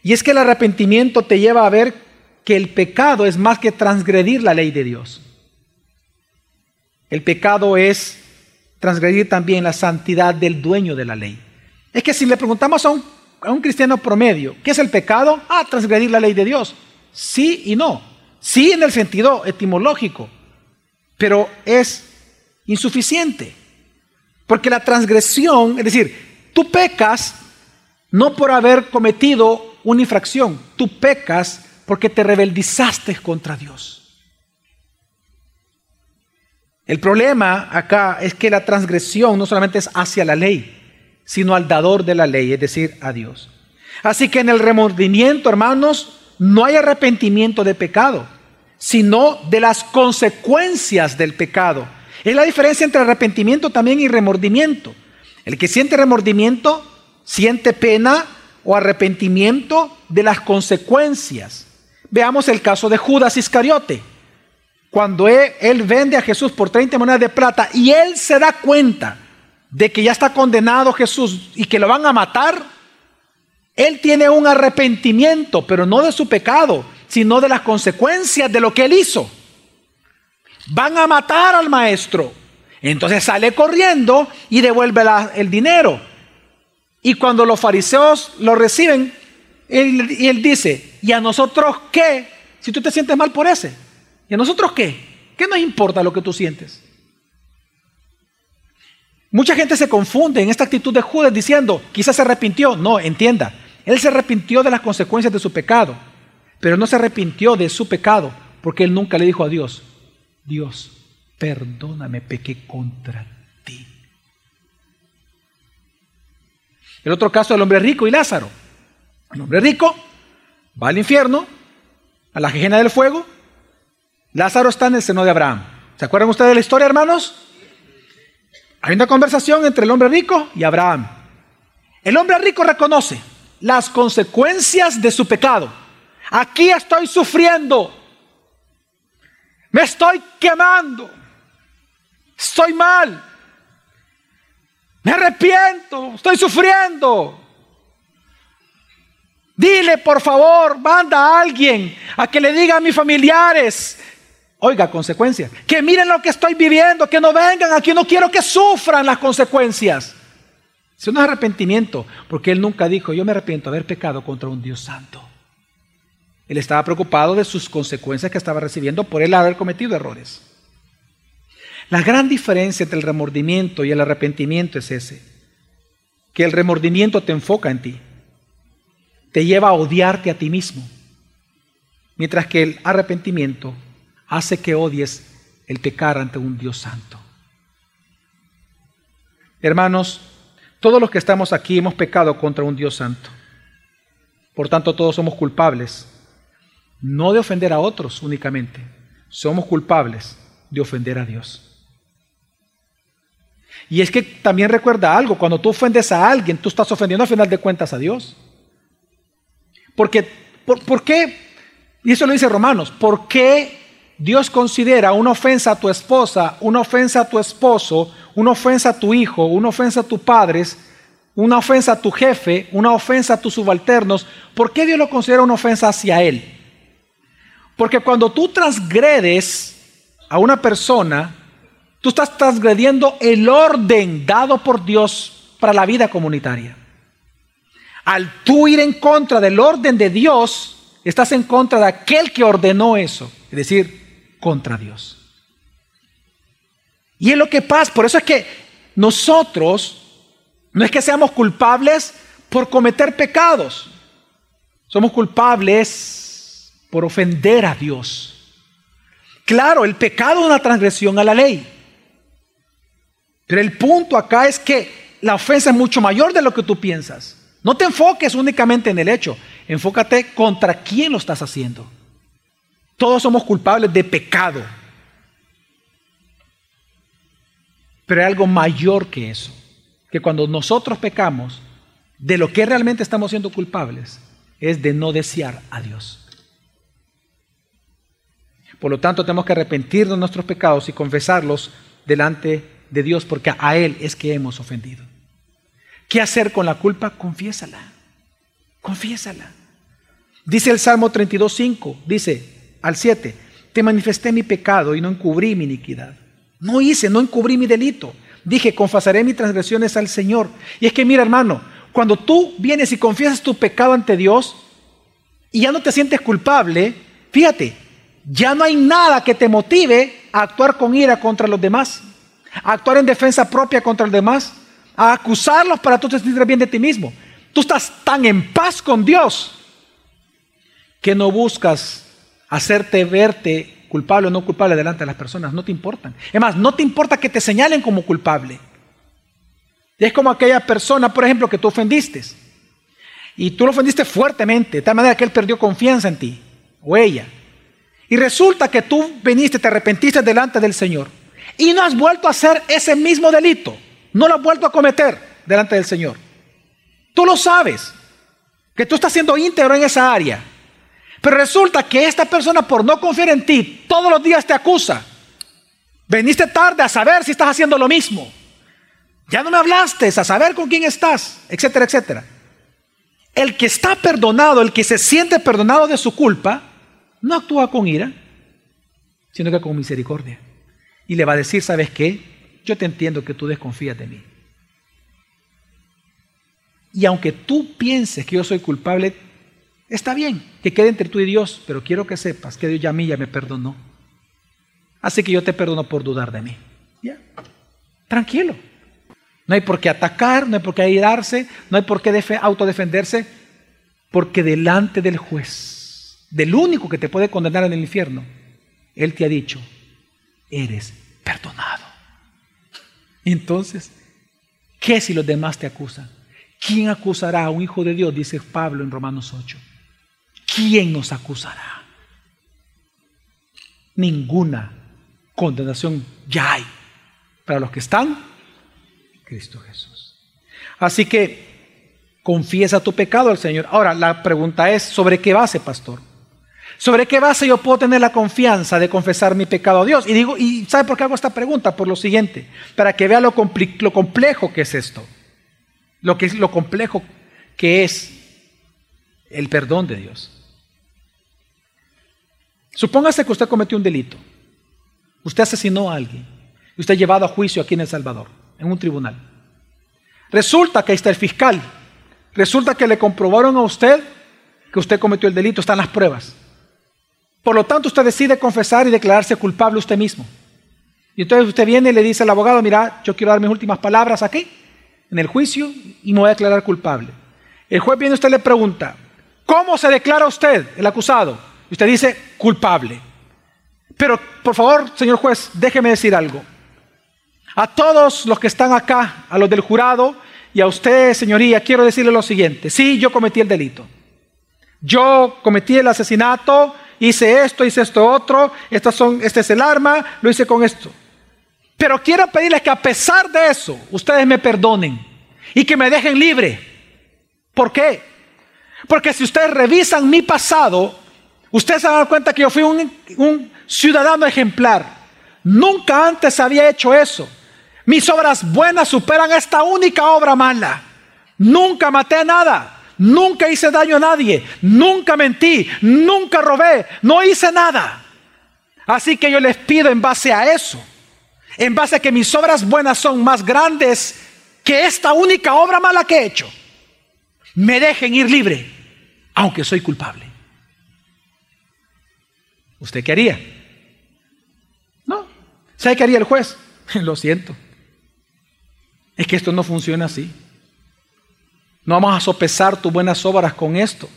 Y es que el arrepentimiento te lleva a ver que el pecado es más que transgredir la ley de Dios. El pecado es transgredir también la santidad del dueño de la ley. Es que si le preguntamos a un, a un cristiano promedio, ¿qué es el pecado? Ah, transgredir la ley de Dios. Sí y no. Sí en el sentido etimológico, pero es insuficiente. Porque la transgresión, es decir, tú pecas no por haber cometido una infracción. Tú pecas porque te rebeldizaste contra Dios. El problema acá es que la transgresión no solamente es hacia la ley, sino al dador de la ley, es decir, a Dios. Así que en el remordimiento, hermanos, no hay arrepentimiento de pecado, sino de las consecuencias del pecado. Es la diferencia entre arrepentimiento también y remordimiento. El que siente remordimiento siente pena o arrepentimiento de las consecuencias. Veamos el caso de Judas Iscariote. Cuando él, vende a Jesús por 30 monedas de plata y él se da cuenta de que ya está condenado Jesús y que lo van a matar, él tiene un arrepentimiento, pero no de su pecado, sino de las consecuencias de lo que él hizo. Van a matar al maestro. Entonces sale corriendo y devuelve el dinero. Y cuando los fariseos lo reciben, él, y él dice, ¿y a nosotros qué? Si tú te sientes mal por ese. ¿Y a nosotros qué? ¿Qué nos importa lo que tú sientes? Mucha gente se confunde en esta actitud de Judas diciendo, quizás se arrepintió. No, entienda, él se arrepintió de las consecuencias de su pecado, pero no se arrepintió de su pecado porque él nunca le dijo a Dios, Dios, perdóname, pequé contra ti. El otro caso del hombre rico y Lázaro. El hombre rico va al infierno, a la ajena del fuego. Lázaro está en el seno de Abraham. ¿Se acuerdan ustedes de la historia, hermanos? Hay una conversación entre el hombre rico y Abraham. El hombre rico reconoce las consecuencias de su pecado. Aquí estoy sufriendo. Me estoy quemando. Estoy mal. Me arrepiento, estoy sufriendo. Dile, por favor, manda a alguien a que le diga a mis familiares, oiga, consecuencias, que miren lo que estoy viviendo, que no vengan aquí, no quiero que sufran las consecuencias. Eso no es arrepentimiento, porque él nunca dijo, yo me arrepiento de haber pecado contra un Dios santo. Él estaba preocupado de sus consecuencias que estaba recibiendo por él haber cometido errores. La gran diferencia entre el remordimiento y el arrepentimiento es ese, que el remordimiento te enfoca en ti, te lleva a odiarte a ti mismo, mientras que el arrepentimiento hace que odies el pecar ante un Dios santo. Hermanos, todos los que estamos aquí hemos pecado contra un Dios santo. Por tanto, todos somos culpables, no de ofender a otros únicamente, somos culpables de ofender a Dios. Y es que también recuerda algo, cuando tú ofendes a alguien, tú estás ofendiendo al final de cuentas a Dios. Porque, por, qué? Y eso lo dice Romanos, ¿por qué Dios considera una ofensa a tu esposa, una ofensa a tu esposo, una ofensa a tu hijo, una ofensa a tus padres, una ofensa a tu jefe, una ofensa a tus subalternos? ¿Por qué Dios lo considera una ofensa hacia él? Porque cuando tú transgredes a una persona, Tú estás transgrediendo el orden dado por Dios para la vida comunitaria. Al tú ir en contra del orden de Dios, estás en contra de aquel que ordenó eso, es decir, contra Dios. Y es lo que pasa, por eso es que nosotros no es que seamos culpables por cometer pecados, somos culpables por ofender a Dios. Claro, el pecado es una transgresión a la ley. Pero el punto acá es que la ofensa es mucho mayor de lo que tú piensas. No te enfoques únicamente en el hecho, enfócate contra quién lo estás haciendo. Todos somos culpables de pecado. Pero hay algo mayor que eso, que cuando nosotros pecamos, de lo que realmente estamos siendo culpables, es de no desear a Dios. Por lo tanto, tenemos que arrepentirnos de nuestros pecados y confesarlos delante de Dios, porque a Él es que hemos ofendido. ¿Qué hacer con la culpa? Confiésala. Confiésala. Dice el Salmo 32.5, dice al 7, te manifesté mi pecado y no encubrí mi iniquidad. No hice, no encubrí mi delito. Dije, confesaré mis transgresiones al Señor. Y es que mira hermano, cuando tú vienes y confiesas tu pecado ante Dios y ya no te sientes culpable, fíjate, ya no hay nada que te motive a actuar con ira contra los demás, actuar en defensa propia contra los demás a acusarlos para tú te sentir bien de ti mismo. Tú estás tan en paz con Dios que no buscas hacerte verte culpable o no culpable delante de las personas. No te importan. Es más, no te importa que te señalen como culpable. Es como aquella persona, por ejemplo, que tú ofendiste. Y tú lo ofendiste fuertemente, de tal manera que él perdió confianza en ti, o ella. Y resulta que tú viniste, te arrepentiste delante del Señor. Y no has vuelto a hacer ese mismo delito no lo has vuelto a cometer delante del Señor. Tú lo sabes, que tú estás siendo íntegro en esa área. Pero resulta que esta persona por no confiar en ti, todos los días te acusa. Veniste tarde a saber si estás haciendo lo mismo. Ya no me hablaste a saber con quién estás, etcétera, etcétera. El que está perdonado, el que se siente perdonado de su culpa, no actúa con ira, sino que con misericordia. Y le va a decir, ¿sabes qué? yo te entiendo que tú desconfías de mí. Y aunque tú pienses que yo soy culpable, está bien, que quede entre tú y Dios, pero quiero que sepas que Dios ya a mí ya me perdonó. Así que yo te perdono por dudar de mí. Ya, tranquilo. No hay por qué atacar, no hay por qué airarse, no hay por qué autodefenderse, porque delante del juez, del único que te puede condenar en el infierno, Él te ha dicho, eres perdonado. Entonces, ¿qué si los demás te acusan? ¿Quién acusará a un hijo de Dios? Dice Pablo en Romanos 8. ¿Quién nos acusará? Ninguna condenación ya hay para los que están Cristo Jesús. Así que confiesa tu pecado al Señor. Ahora, la pregunta es, ¿sobre qué base, pastor? ¿Sobre qué base yo puedo tener la confianza de confesar mi pecado a Dios? Y digo, ¿y sabe por qué hago esta pregunta? Por lo siguiente, para que vea lo, complejo que es esto, lo, que, lo complejo que es el perdón de Dios. Supóngase que usted cometió un delito, usted asesinó a alguien, y usted es llevado a juicio aquí en El Salvador, en un tribunal. Resulta que ahí está el fiscal, resulta que le comprobaron a usted que usted cometió el delito, están las pruebas. Por lo tanto, usted decide confesar y declararse culpable usted mismo. Y entonces usted viene y le dice al abogado, mira, yo quiero dar mis últimas palabras aquí, en el juicio, y me voy a declarar culpable. El juez viene y usted le pregunta, ¿cómo se declara usted, el acusado? Y usted dice, culpable. Pero, por favor, señor juez, déjeme decir algo. A todos los que están acá, a los del jurado, y a usted, señoría, quiero decirle lo siguiente. Sí, yo cometí el delito. Yo cometí el asesinato, hice esto, hice esto otro, estas son, este es el arma, lo hice con esto. Pero quiero pedirles que a pesar de eso, ustedes me perdonen y que me dejen libre. ¿Por qué? Porque si ustedes revisan mi pasado, ustedes se dan cuenta que yo fui un, un ciudadano ejemplar. Nunca antes había hecho eso. Mis obras buenas superan esta única obra mala. Nunca maté nada. Nunca hice daño a nadie, nunca mentí, nunca robé, no hice nada. Así que yo les pido en base a eso, en base a que mis obras buenas son más grandes que esta única obra mala que he hecho me dejen ir libre, aunque soy culpable. ¿Usted qué haría? No. ¿Sabe qué haría el juez? Lo siento. Es que esto no funciona así. No vamos a sopesar tus buenas obras con esto.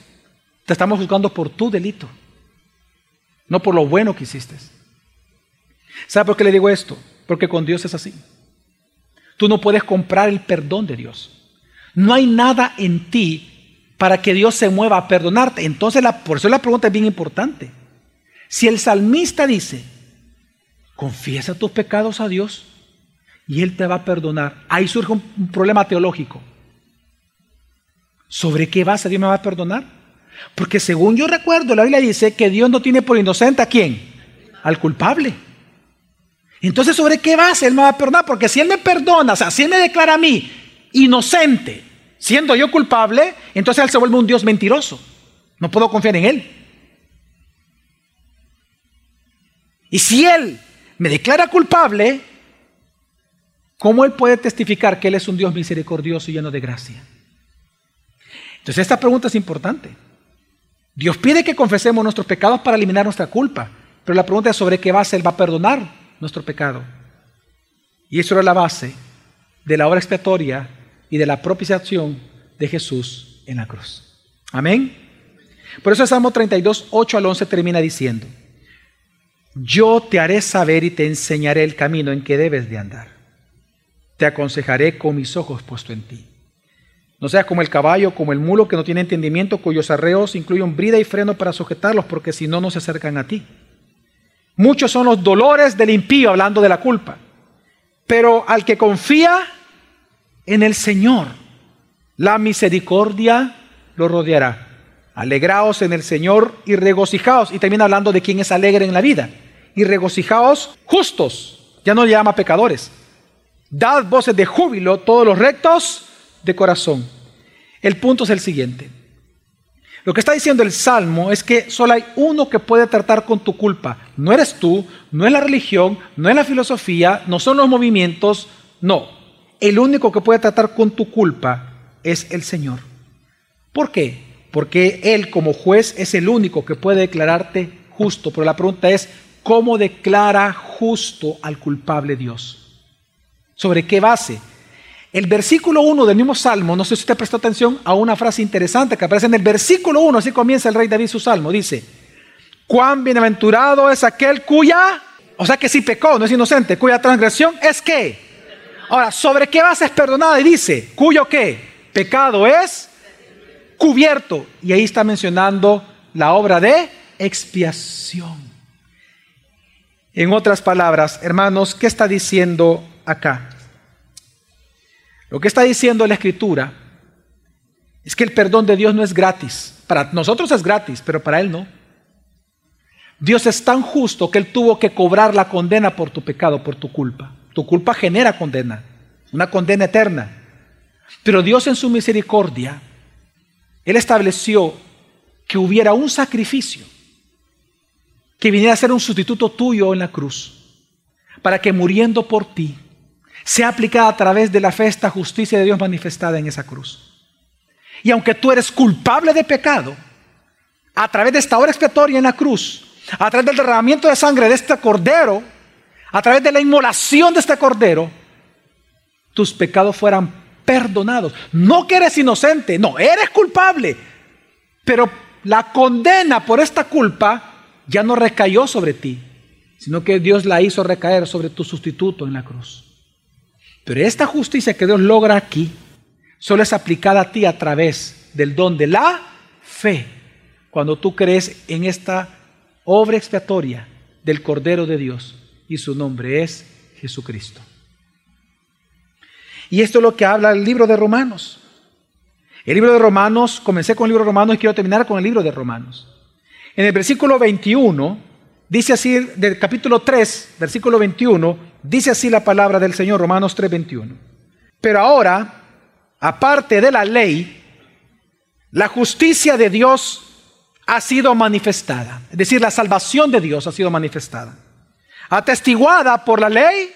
Te estamos juzgando por tu delito, no por lo bueno que hiciste. ¿Sabe por qué le digo esto? Porque con Dios es así. Tú no puedes comprar el perdón de Dios. No hay nada en ti para que Dios se mueva a perdonarte. Entonces, la, por eso la pregunta es bien importante. Si el salmista dice, confiesa tus pecados a Dios y Él te va a perdonar, ahí surge un problema teológico. ¿Sobre qué base Dios me va a perdonar? Porque según yo recuerdo, la Biblia dice que Dios no tiene por inocente a quién? Al culpable. Entonces, ¿sobre qué base Él me va a perdonar? Porque si Él me perdona, o sea, si Él me declara a mí inocente, siendo yo culpable, entonces Él se vuelve un Dios mentiroso. No puedo confiar en Él. Y si Él me declara culpable, ¿cómo Él puede testificar que Él es un Dios misericordioso y lleno de gracia? Entonces esta pregunta es importante. Dios pide que confesemos nuestros pecados para eliminar nuestra culpa, pero la pregunta es sobre qué base Él va a perdonar nuestro pecado. Y eso era la base de la obra expiatoria y de la propiciación de Jesús en la cruz. Amén. Por eso el Salmo 32, 8 al 11 termina diciendo, yo te haré saber y te enseñaré el camino en que debes de andar. Te aconsejaré con mis ojos puesto en ti. No seas como el caballo, como el mulo que no tiene entendimiento, cuyos arreos incluyen brida y freno para sujetarlos, porque si no, no se acercan a ti. Muchos son los dolores del impío, hablando de la culpa. Pero al que confía en el Señor, la misericordia lo rodeará. Alegraos en el Señor y regocijaos. Y también hablando de quien es alegre en la vida. Y regocijaos justos, ya no le llama pecadores. Dad voces de júbilo todos los rectos de corazón. El punto es el siguiente. Lo que está diciendo el Salmo es que solo hay uno que puede tratar con tu culpa. No eres tú, no es la religión, no es la filosofía, no son los movimientos, no. El único que puede tratar con tu culpa es el Señor. ¿Por qué? Porque Él como juez es el único que puede declararte justo. Pero la pregunta es, ¿cómo declara justo al culpable Dios? ¿Sobre qué base? El versículo 1 del mismo salmo, no sé si usted prestó atención a una frase interesante que aparece en el versículo 1, así comienza el rey David su salmo. Dice, cuán bienaventurado es aquel cuya, o sea que si pecó, no es inocente, cuya transgresión es que. Ahora, ¿sobre qué base es perdonada? Y dice, cuyo qué, pecado es cubierto. Y ahí está mencionando la obra de expiación. En otras palabras, hermanos, ¿qué está diciendo acá? Lo que está diciendo la escritura es que el perdón de Dios no es gratis. Para nosotros es gratis, pero para Él no. Dios es tan justo que Él tuvo que cobrar la condena por tu pecado, por tu culpa. Tu culpa genera condena, una condena eterna. Pero Dios en su misericordia, Él estableció que hubiera un sacrificio que viniera a ser un sustituto tuyo en la cruz, para que muriendo por ti, sea aplicada a través de la fe esta justicia de Dios manifestada en esa cruz. Y aunque tú eres culpable de pecado, a través de esta obra expiatoria en la cruz, a través del derramamiento de sangre de este cordero, a través de la inmolación de este cordero, tus pecados fueran perdonados. No que eres inocente, no, eres culpable. Pero la condena por esta culpa ya no recayó sobre ti, sino que Dios la hizo recaer sobre tu sustituto en la cruz. Pero esta justicia que Dios logra aquí solo es aplicada a ti a través del don de la fe. Cuando tú crees en esta obra expiatoria del Cordero de Dios y su nombre es Jesucristo. Y esto es lo que habla el libro de Romanos. El libro de Romanos, comencé con el libro de Romanos y quiero terminar con el libro de Romanos. En el versículo 21, dice así, del capítulo 3, versículo 21, Dice así la palabra del Señor, Romanos 3:21. Pero ahora, aparte de la ley, la justicia de Dios ha sido manifestada. Es decir, la salvación de Dios ha sido manifestada. Atestiguada por la ley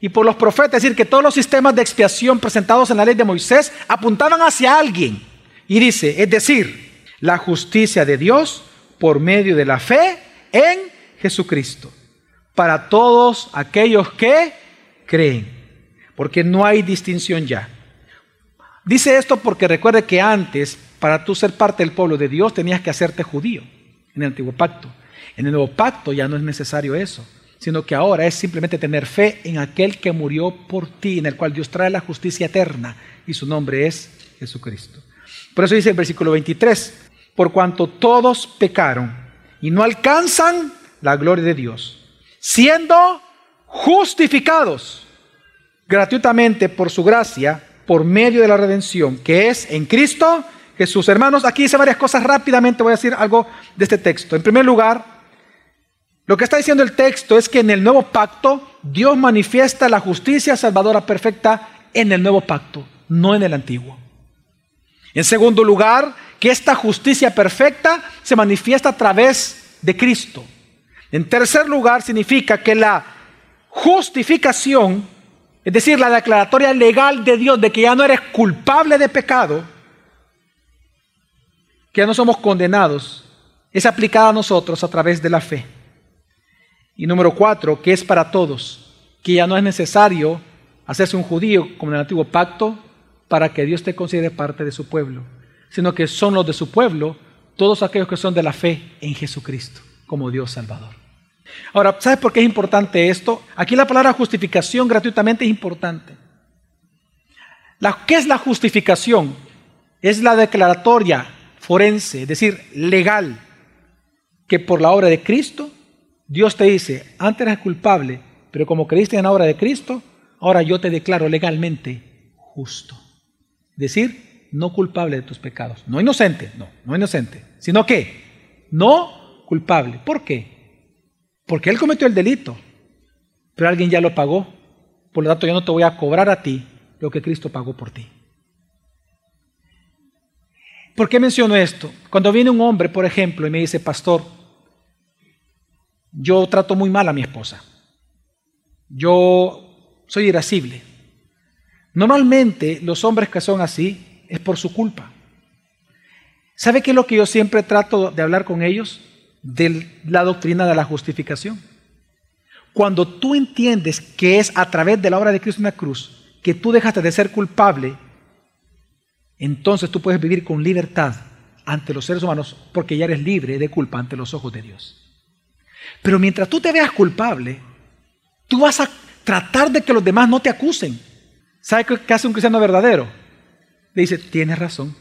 y por los profetas, es decir, que todos los sistemas de expiación presentados en la ley de Moisés apuntaban hacia alguien. Y dice, es decir, la justicia de Dios por medio de la fe en Jesucristo, para todos aquellos que creen, porque no hay distinción ya. Dice esto porque recuerde que antes, para tú ser parte del pueblo de Dios, tenías que hacerte judío en el antiguo pacto. En el nuevo pacto ya no es necesario eso sino que ahora es simplemente tener fe en aquel que murió por ti, en el cual Dios trae la justicia eterna, y su nombre es Jesucristo. Por eso dice el versículo 23, por cuanto todos pecaron y no alcanzan la gloria de Dios, siendo justificados gratuitamente por su gracia, por medio de la redención, que es en Cristo Jesús. Hermanos, aquí dice varias cosas rápidamente, voy a decir algo de este texto. En primer lugar, lo que está diciendo el texto es que en el nuevo pacto Dios manifiesta la justicia salvadora perfecta en el nuevo pacto, no en el antiguo. En segundo lugar, que esta justicia perfecta se manifiesta a través de Cristo. En tercer lugar, significa que la justificación, es decir, la declaratoria legal de Dios de que ya no eres culpable de pecado, que ya no somos condenados, es aplicada a nosotros a través de la fe. Y número cuatro, que es para todos, que ya no es necesario hacerse un judío como en el antiguo pacto para que Dios te considere parte de su pueblo, sino que son los de su pueblo todos aquellos que son de la fe en Jesucristo como Dios Salvador. Ahora, ¿sabes por qué es importante esto? Aquí la palabra justificación gratuitamente es importante. ¿Qué es la justificación? Es la declaratoria forense, es decir, legal, que por la obra de Cristo Dios te dice, antes eras culpable, pero como creíste en la obra de Cristo, ahora yo te declaro legalmente justo. Es decir, no culpable de tus pecados. No inocente, no, no inocente. Sino que, no culpable. ¿Por qué? Porque él cometió el delito, pero alguien ya lo pagó. Por lo tanto, yo no te voy a cobrar a ti lo que Cristo pagó por ti. ¿Por qué menciono esto? Cuando viene un hombre, por ejemplo, y me dice, pastor, yo trato muy mal a mi esposa. Yo soy irascible. Normalmente los hombres que son así es por su culpa. ¿Sabe qué es lo que yo siempre trato de hablar con ellos? De la doctrina de la justificación. Cuando tú entiendes que es a través de la obra de Cristo en la cruz que tú dejaste de ser culpable, entonces tú puedes vivir con libertad ante los seres humanos porque ya eres libre de culpa ante los ojos de Dios. Pero mientras tú te veas culpable, tú vas a tratar de que los demás no te acusen. ¿Sabes qué hace un cristiano verdadero? Le dice, tienes razón.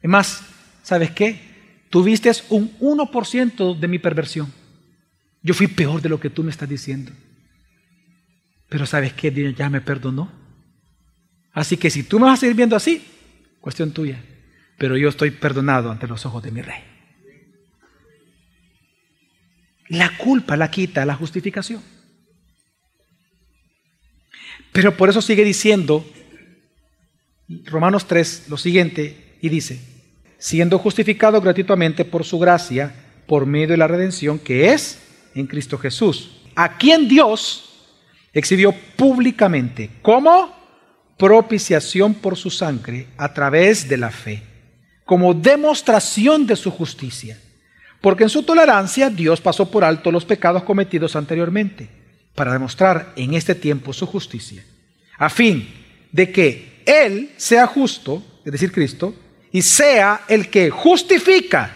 Es más, ¿sabes qué? Tuviste un 1% de mi perversión. Yo fui peor de lo que tú me estás diciendo. Pero ¿sabes qué? Dios ya me perdonó. Así que si tú me vas a seguir viendo así, cuestión tuya. Pero yo estoy perdonado ante los ojos de mi rey. La culpa la quita la justificación. Pero por eso sigue diciendo Romanos 3 lo siguiente y dice, siendo justificado gratuitamente por su gracia, por medio de la redención que es en Cristo Jesús, a quien Dios exhibió públicamente como propiciación por su sangre a través de la fe, como demostración de su justicia porque en su tolerancia Dios pasó por alto los pecados cometidos anteriormente, para demostrar en este tiempo su justicia, a fin de que Él sea justo, es decir, Cristo, y sea el que justifica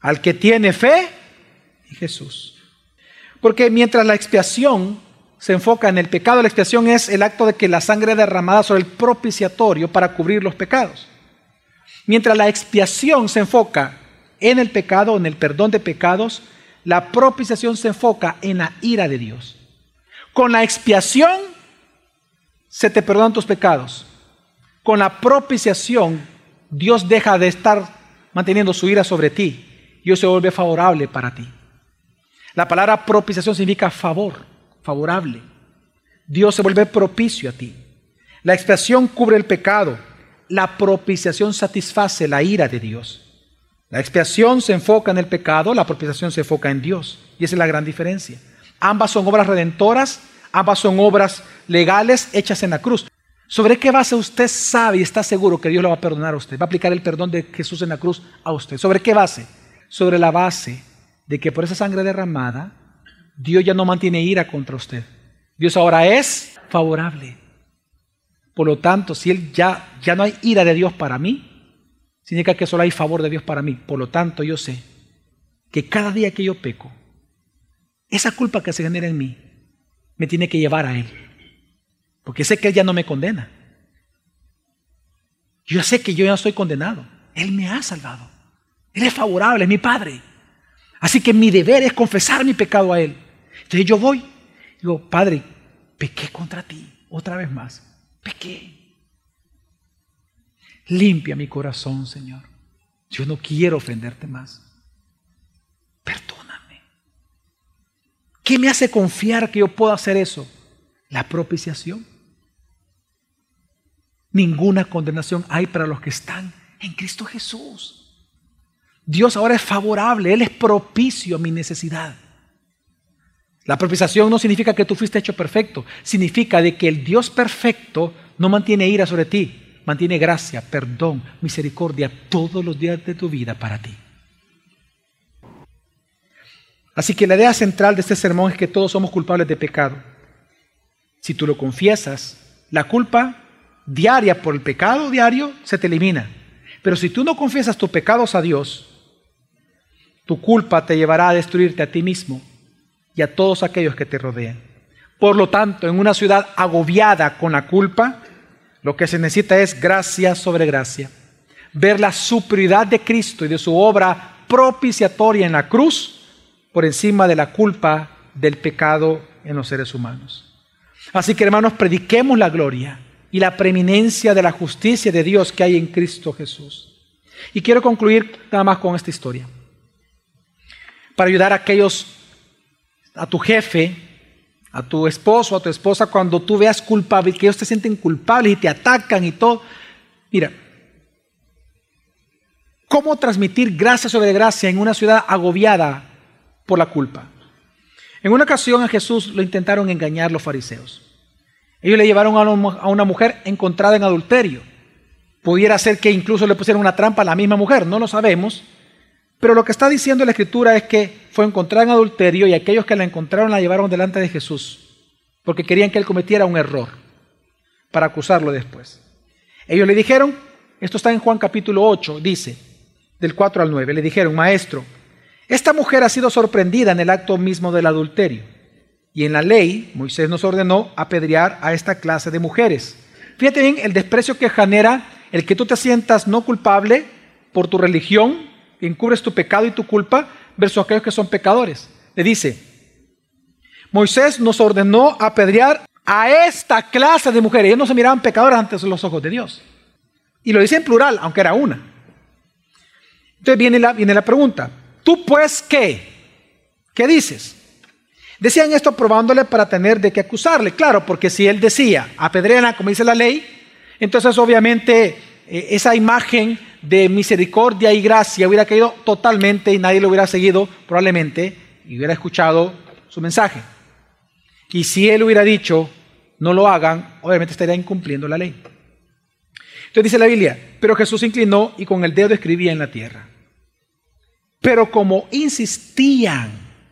al que tiene fe en Jesús. Porque mientras la expiación se enfoca en el pecado, la expiación es el acto de que la sangre derramada sobre el propiciatorio para cubrir los pecados. Mientras la expiación se enfoca en el pecado, en el perdón de pecados, la propiciación se enfoca en la ira de Dios. Con la expiación se te perdonan tus pecados. Con la propiciación Dios deja de estar manteniendo su ira sobre ti. Dios se vuelve favorable para ti. La palabra propiciación significa favor, favorable. Dios se vuelve propicio a ti. La expiación cubre el pecado. La propiciación satisface la ira de Dios. La expiación se enfoca en el pecado, la propiciación se enfoca en Dios. Y esa es la gran diferencia. Ambas son obras redentoras, Ambas son obras legales hechas en la cruz. ¿Sobre qué base usted sabe y está seguro que Dios lo va a perdonar a usted? Va a aplicar el perdón de Jesús en la cruz a usted. ¿Sobre qué base? Sobre la base de que por esa sangre derramada, Dios ya no mantiene ira contra usted. Dios ahora es favorable. Por lo tanto, si él ya, ya no hay ira de Dios para mí, significa que solo hay favor de Dios para mí. Por lo tanto, yo sé que cada día que yo peco, esa culpa que se genera en mí me tiene que llevar a Él. Porque sé que Él ya no me condena. Yo sé que yo ya no estoy condenado. Él me ha salvado. Él es favorable, es mi Padre. Así que mi deber es confesar mi pecado a Él. Entonces yo voy, digo, Padre, pequé contra ti otra vez más. Pequé. Limpia mi corazón, Señor. Yo no quiero ofenderte más. Perdóname. ¿Qué me hace confiar que yo puedo hacer eso? La propiciación. Ninguna condenación hay para los que están en Cristo Jesús. Dios ahora es favorable, Él es propicio a mi necesidad. La propiciación no significa que tú fuiste hecho perfecto, significa de que el Dios perfecto no mantiene ira sobre ti, mantiene gracia, perdón, misericordia todos los días de tu vida para ti. Así que la idea central de este sermón es que todos somos culpables de pecado. Si tú lo confiesas, la culpa diaria por el pecado diario se te elimina. Pero si tú no confiesas tus pecados a Dios, tu culpa te llevará a destruirte a ti mismo y a todos aquellos que te rodean. Por lo tanto, en una ciudad agobiada con la culpa, lo que se necesita es gracia sobre gracia. Ver la superioridad de Cristo y de su obra propiciatoria en la cruz por encima de la culpa del pecado en los seres humanos. Así que hermanos, prediquemos la gloria y la preeminencia de la justicia de Dios que hay en Cristo Jesús. Y quiero concluir nada más con esta historia. Para ayudar a aquellos, a tu jefe, a tu esposo, a tu esposa, cuando tú veas culpable, que ellos te sienten culpables y te atacan y todo. Mira, ¿cómo transmitir gracia sobre gracia en una ciudad agobiada por la culpa. En una ocasión a Jesús lo intentaron engañar los fariseos. Ellos le llevaron a una mujer encontrada en adulterio. Pudiera ser que incluso le pusieron una trampa a la misma mujer, no lo sabemos. Pero lo que está diciendo la escritura es que fue encontrada en adulterio y aquellos que la encontraron la llevaron delante de Jesús porque querían que él cometiera un error para acusarlo después. Ellos le dijeron, esto está en Juan capítulo 8, dice, del 4 al 9, le dijeron, maestro, esta mujer ha sido sorprendida en el acto mismo del adulterio. Y en la ley, Moisés nos ordenó apedrear a esta clase de mujeres. Fíjate bien el desprecio que genera el que tú te sientas no culpable por tu religión, encubres tu pecado y tu culpa, versus aquellos que son pecadores. Le dice, Moisés nos ordenó apedrear a esta clase de mujeres. Ellos no se miraban pecadores ante los ojos de Dios. Y lo dice en plural, aunque era una. Entonces viene la, viene la pregunta, ¿Tú pues qué? ¿Qué dices? Decían esto probándole para tener de qué acusarle. Claro, porque si él decía, apedrean como dice la ley, entonces obviamente eh, esa imagen de misericordia y gracia hubiera caído totalmente y nadie lo hubiera seguido probablemente y hubiera escuchado su mensaje. Y si él hubiera dicho, no lo hagan, obviamente estaría incumpliendo la ley. Entonces dice la Biblia, pero Jesús se inclinó y con el dedo escribía en la tierra. Pero como insistían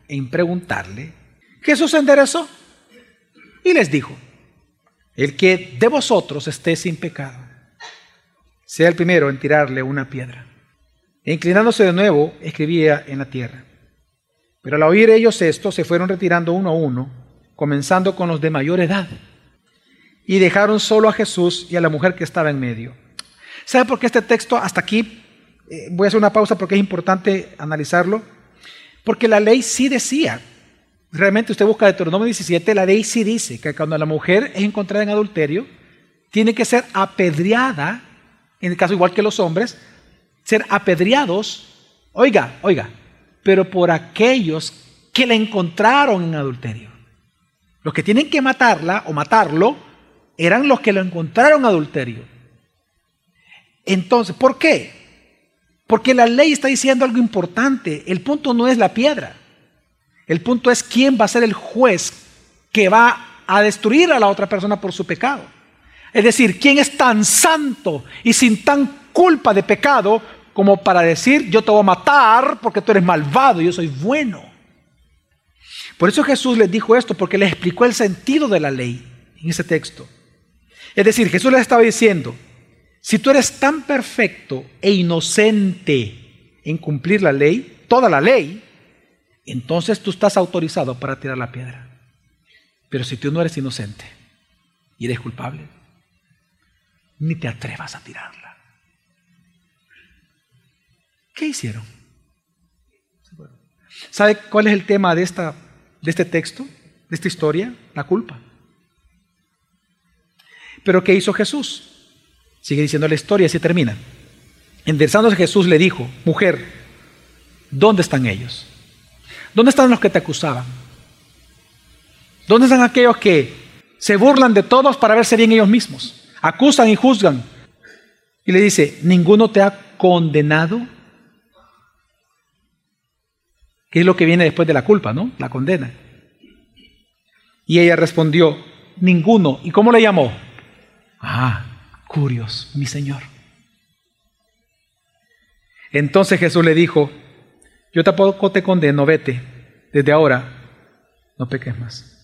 en preguntarle, Jesús se enderezó y les dijo, el que de vosotros esté sin pecado, sea el primero en tirarle una piedra. E inclinándose de nuevo, escribía en la tierra. Pero al oír ellos esto, se fueron retirando uno a uno, comenzando con los de mayor edad, y dejaron solo a Jesús y a la mujer que estaba en medio. ¿Sabe por qué este texto hasta aquí eh, voy a hacer una pausa porque es importante analizarlo. Porque la ley sí decía, realmente usted busca Deuteronomio 17, la ley sí dice que cuando la mujer es encontrada en adulterio, tiene que ser apedreada, en el caso igual que los hombres, ser apedreados, oiga, oiga, pero por aquellos que la encontraron en adulterio. Los que tienen que matarla o matarlo eran los que lo encontraron en adulterio. Entonces, ¿por qué? Porque la ley está diciendo algo importante. El punto no es la piedra. El punto es quién va a ser el juez que va a destruir a la otra persona por su pecado. Es decir, ¿quién es tan santo y sin tan culpa de pecado como para decir, yo te voy a matar porque tú eres malvado y yo soy bueno? Por eso Jesús les dijo esto, porque les explicó el sentido de la ley en ese texto. Es decir, Jesús les estaba diciendo, si tú eres tan perfecto e inocente en cumplir la ley, toda la ley, entonces tú estás autorizado para tirar la piedra. Pero si tú no eres inocente y eres culpable, ni te atrevas a tirarla. ¿Qué hicieron? ¿Sabe cuál es el tema de, esta, de este texto, de esta historia? La culpa. Pero ¿qué hizo Jesús? Sigue diciendo la historia, así termina. Enderzándose Jesús le dijo, mujer, ¿dónde están ellos? ¿Dónde están los que te acusaban? ¿Dónde están aquellos que se burlan de todos para verse bien ellos mismos? Acusan y juzgan. Y le dice, ¿ninguno te ha condenado? ¿Qué es lo que viene después de la culpa, no? La condena. Y ella respondió, ninguno. ¿Y cómo le llamó? Ah, curios, mi Señor. Entonces Jesús le dijo, yo tampoco te condeno, vete, desde ahora no peques más.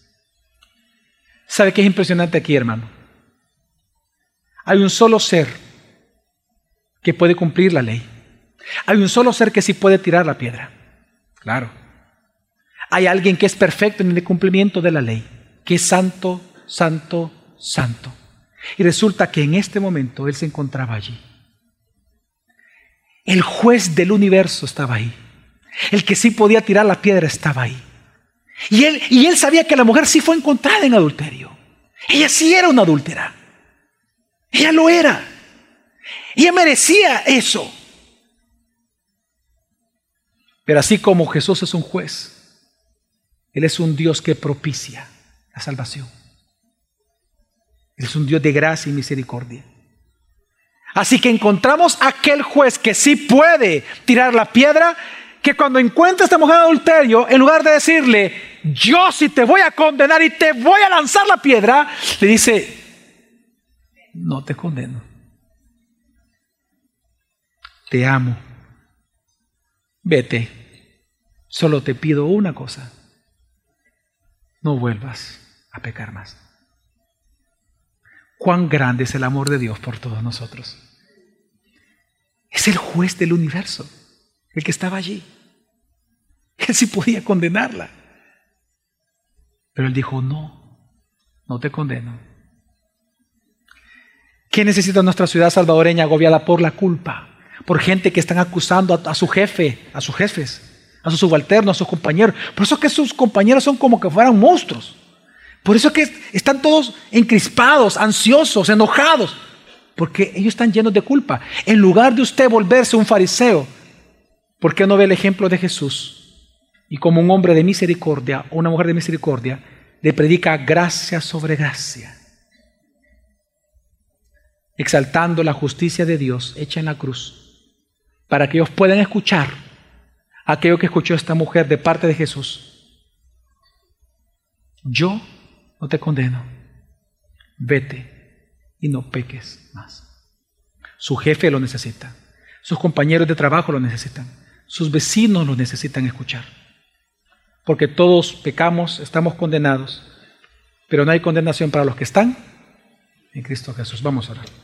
¿Sabe qué es impresionante aquí, hermano? Hay un solo ser que puede cumplir la ley. Hay un solo ser que sí puede tirar la piedra. Claro. Hay alguien que es perfecto en el cumplimiento de la ley, que es santo, santo, santo. Y resulta que en este momento Él se encontraba allí. El juez del universo estaba ahí. El que sí podía tirar la piedra estaba ahí. Y él, y él sabía que la mujer sí fue encontrada en adulterio. Ella sí era una adúltera. Ella lo era. Ella merecía eso. Pero así como Jesús es un juez, Él es un Dios que propicia la salvación es un Dios de gracia y misericordia. Así que encontramos aquel juez que sí puede tirar la piedra, que cuando encuentra a esta mujer adulterio, en lugar de decirle, yo sí te voy a condenar y te voy a lanzar la piedra, le dice, no te condeno. Te amo. Vete. Solo te pido una cosa. No vuelvas a pecar más cuán grande es el amor de Dios por todos nosotros. Es el juez del universo, el que estaba allí. Él sí podía condenarla. Pero él dijo, no, no te condeno. ¿Qué necesita nuestra ciudad salvadoreña agobiada por la culpa? Por gente que están acusando a, su jefe, a sus jefes, a sus subalternos, a sus compañeros. Por eso que sus compañeros son como que fueran monstruos. Por eso que están todos encrispados, ansiosos, enojados, porque ellos están llenos de culpa. En lugar de usted volverse un fariseo, ¿por qué no ve el ejemplo de Jesús? Y como un hombre de misericordia o una mujer de misericordia, le predica gracia sobre gracia, exaltando la justicia de Dios hecha en la cruz, para que ellos puedan escuchar aquello que escuchó esta mujer de parte de Jesús. Yo no te condeno. Vete y no peques más. Su jefe lo necesita. Sus compañeros de trabajo lo necesitan. Sus vecinos lo necesitan escuchar. Porque todos pecamos, estamos condenados, pero no hay condenación para los que están en Cristo Jesús. Vamos a orar.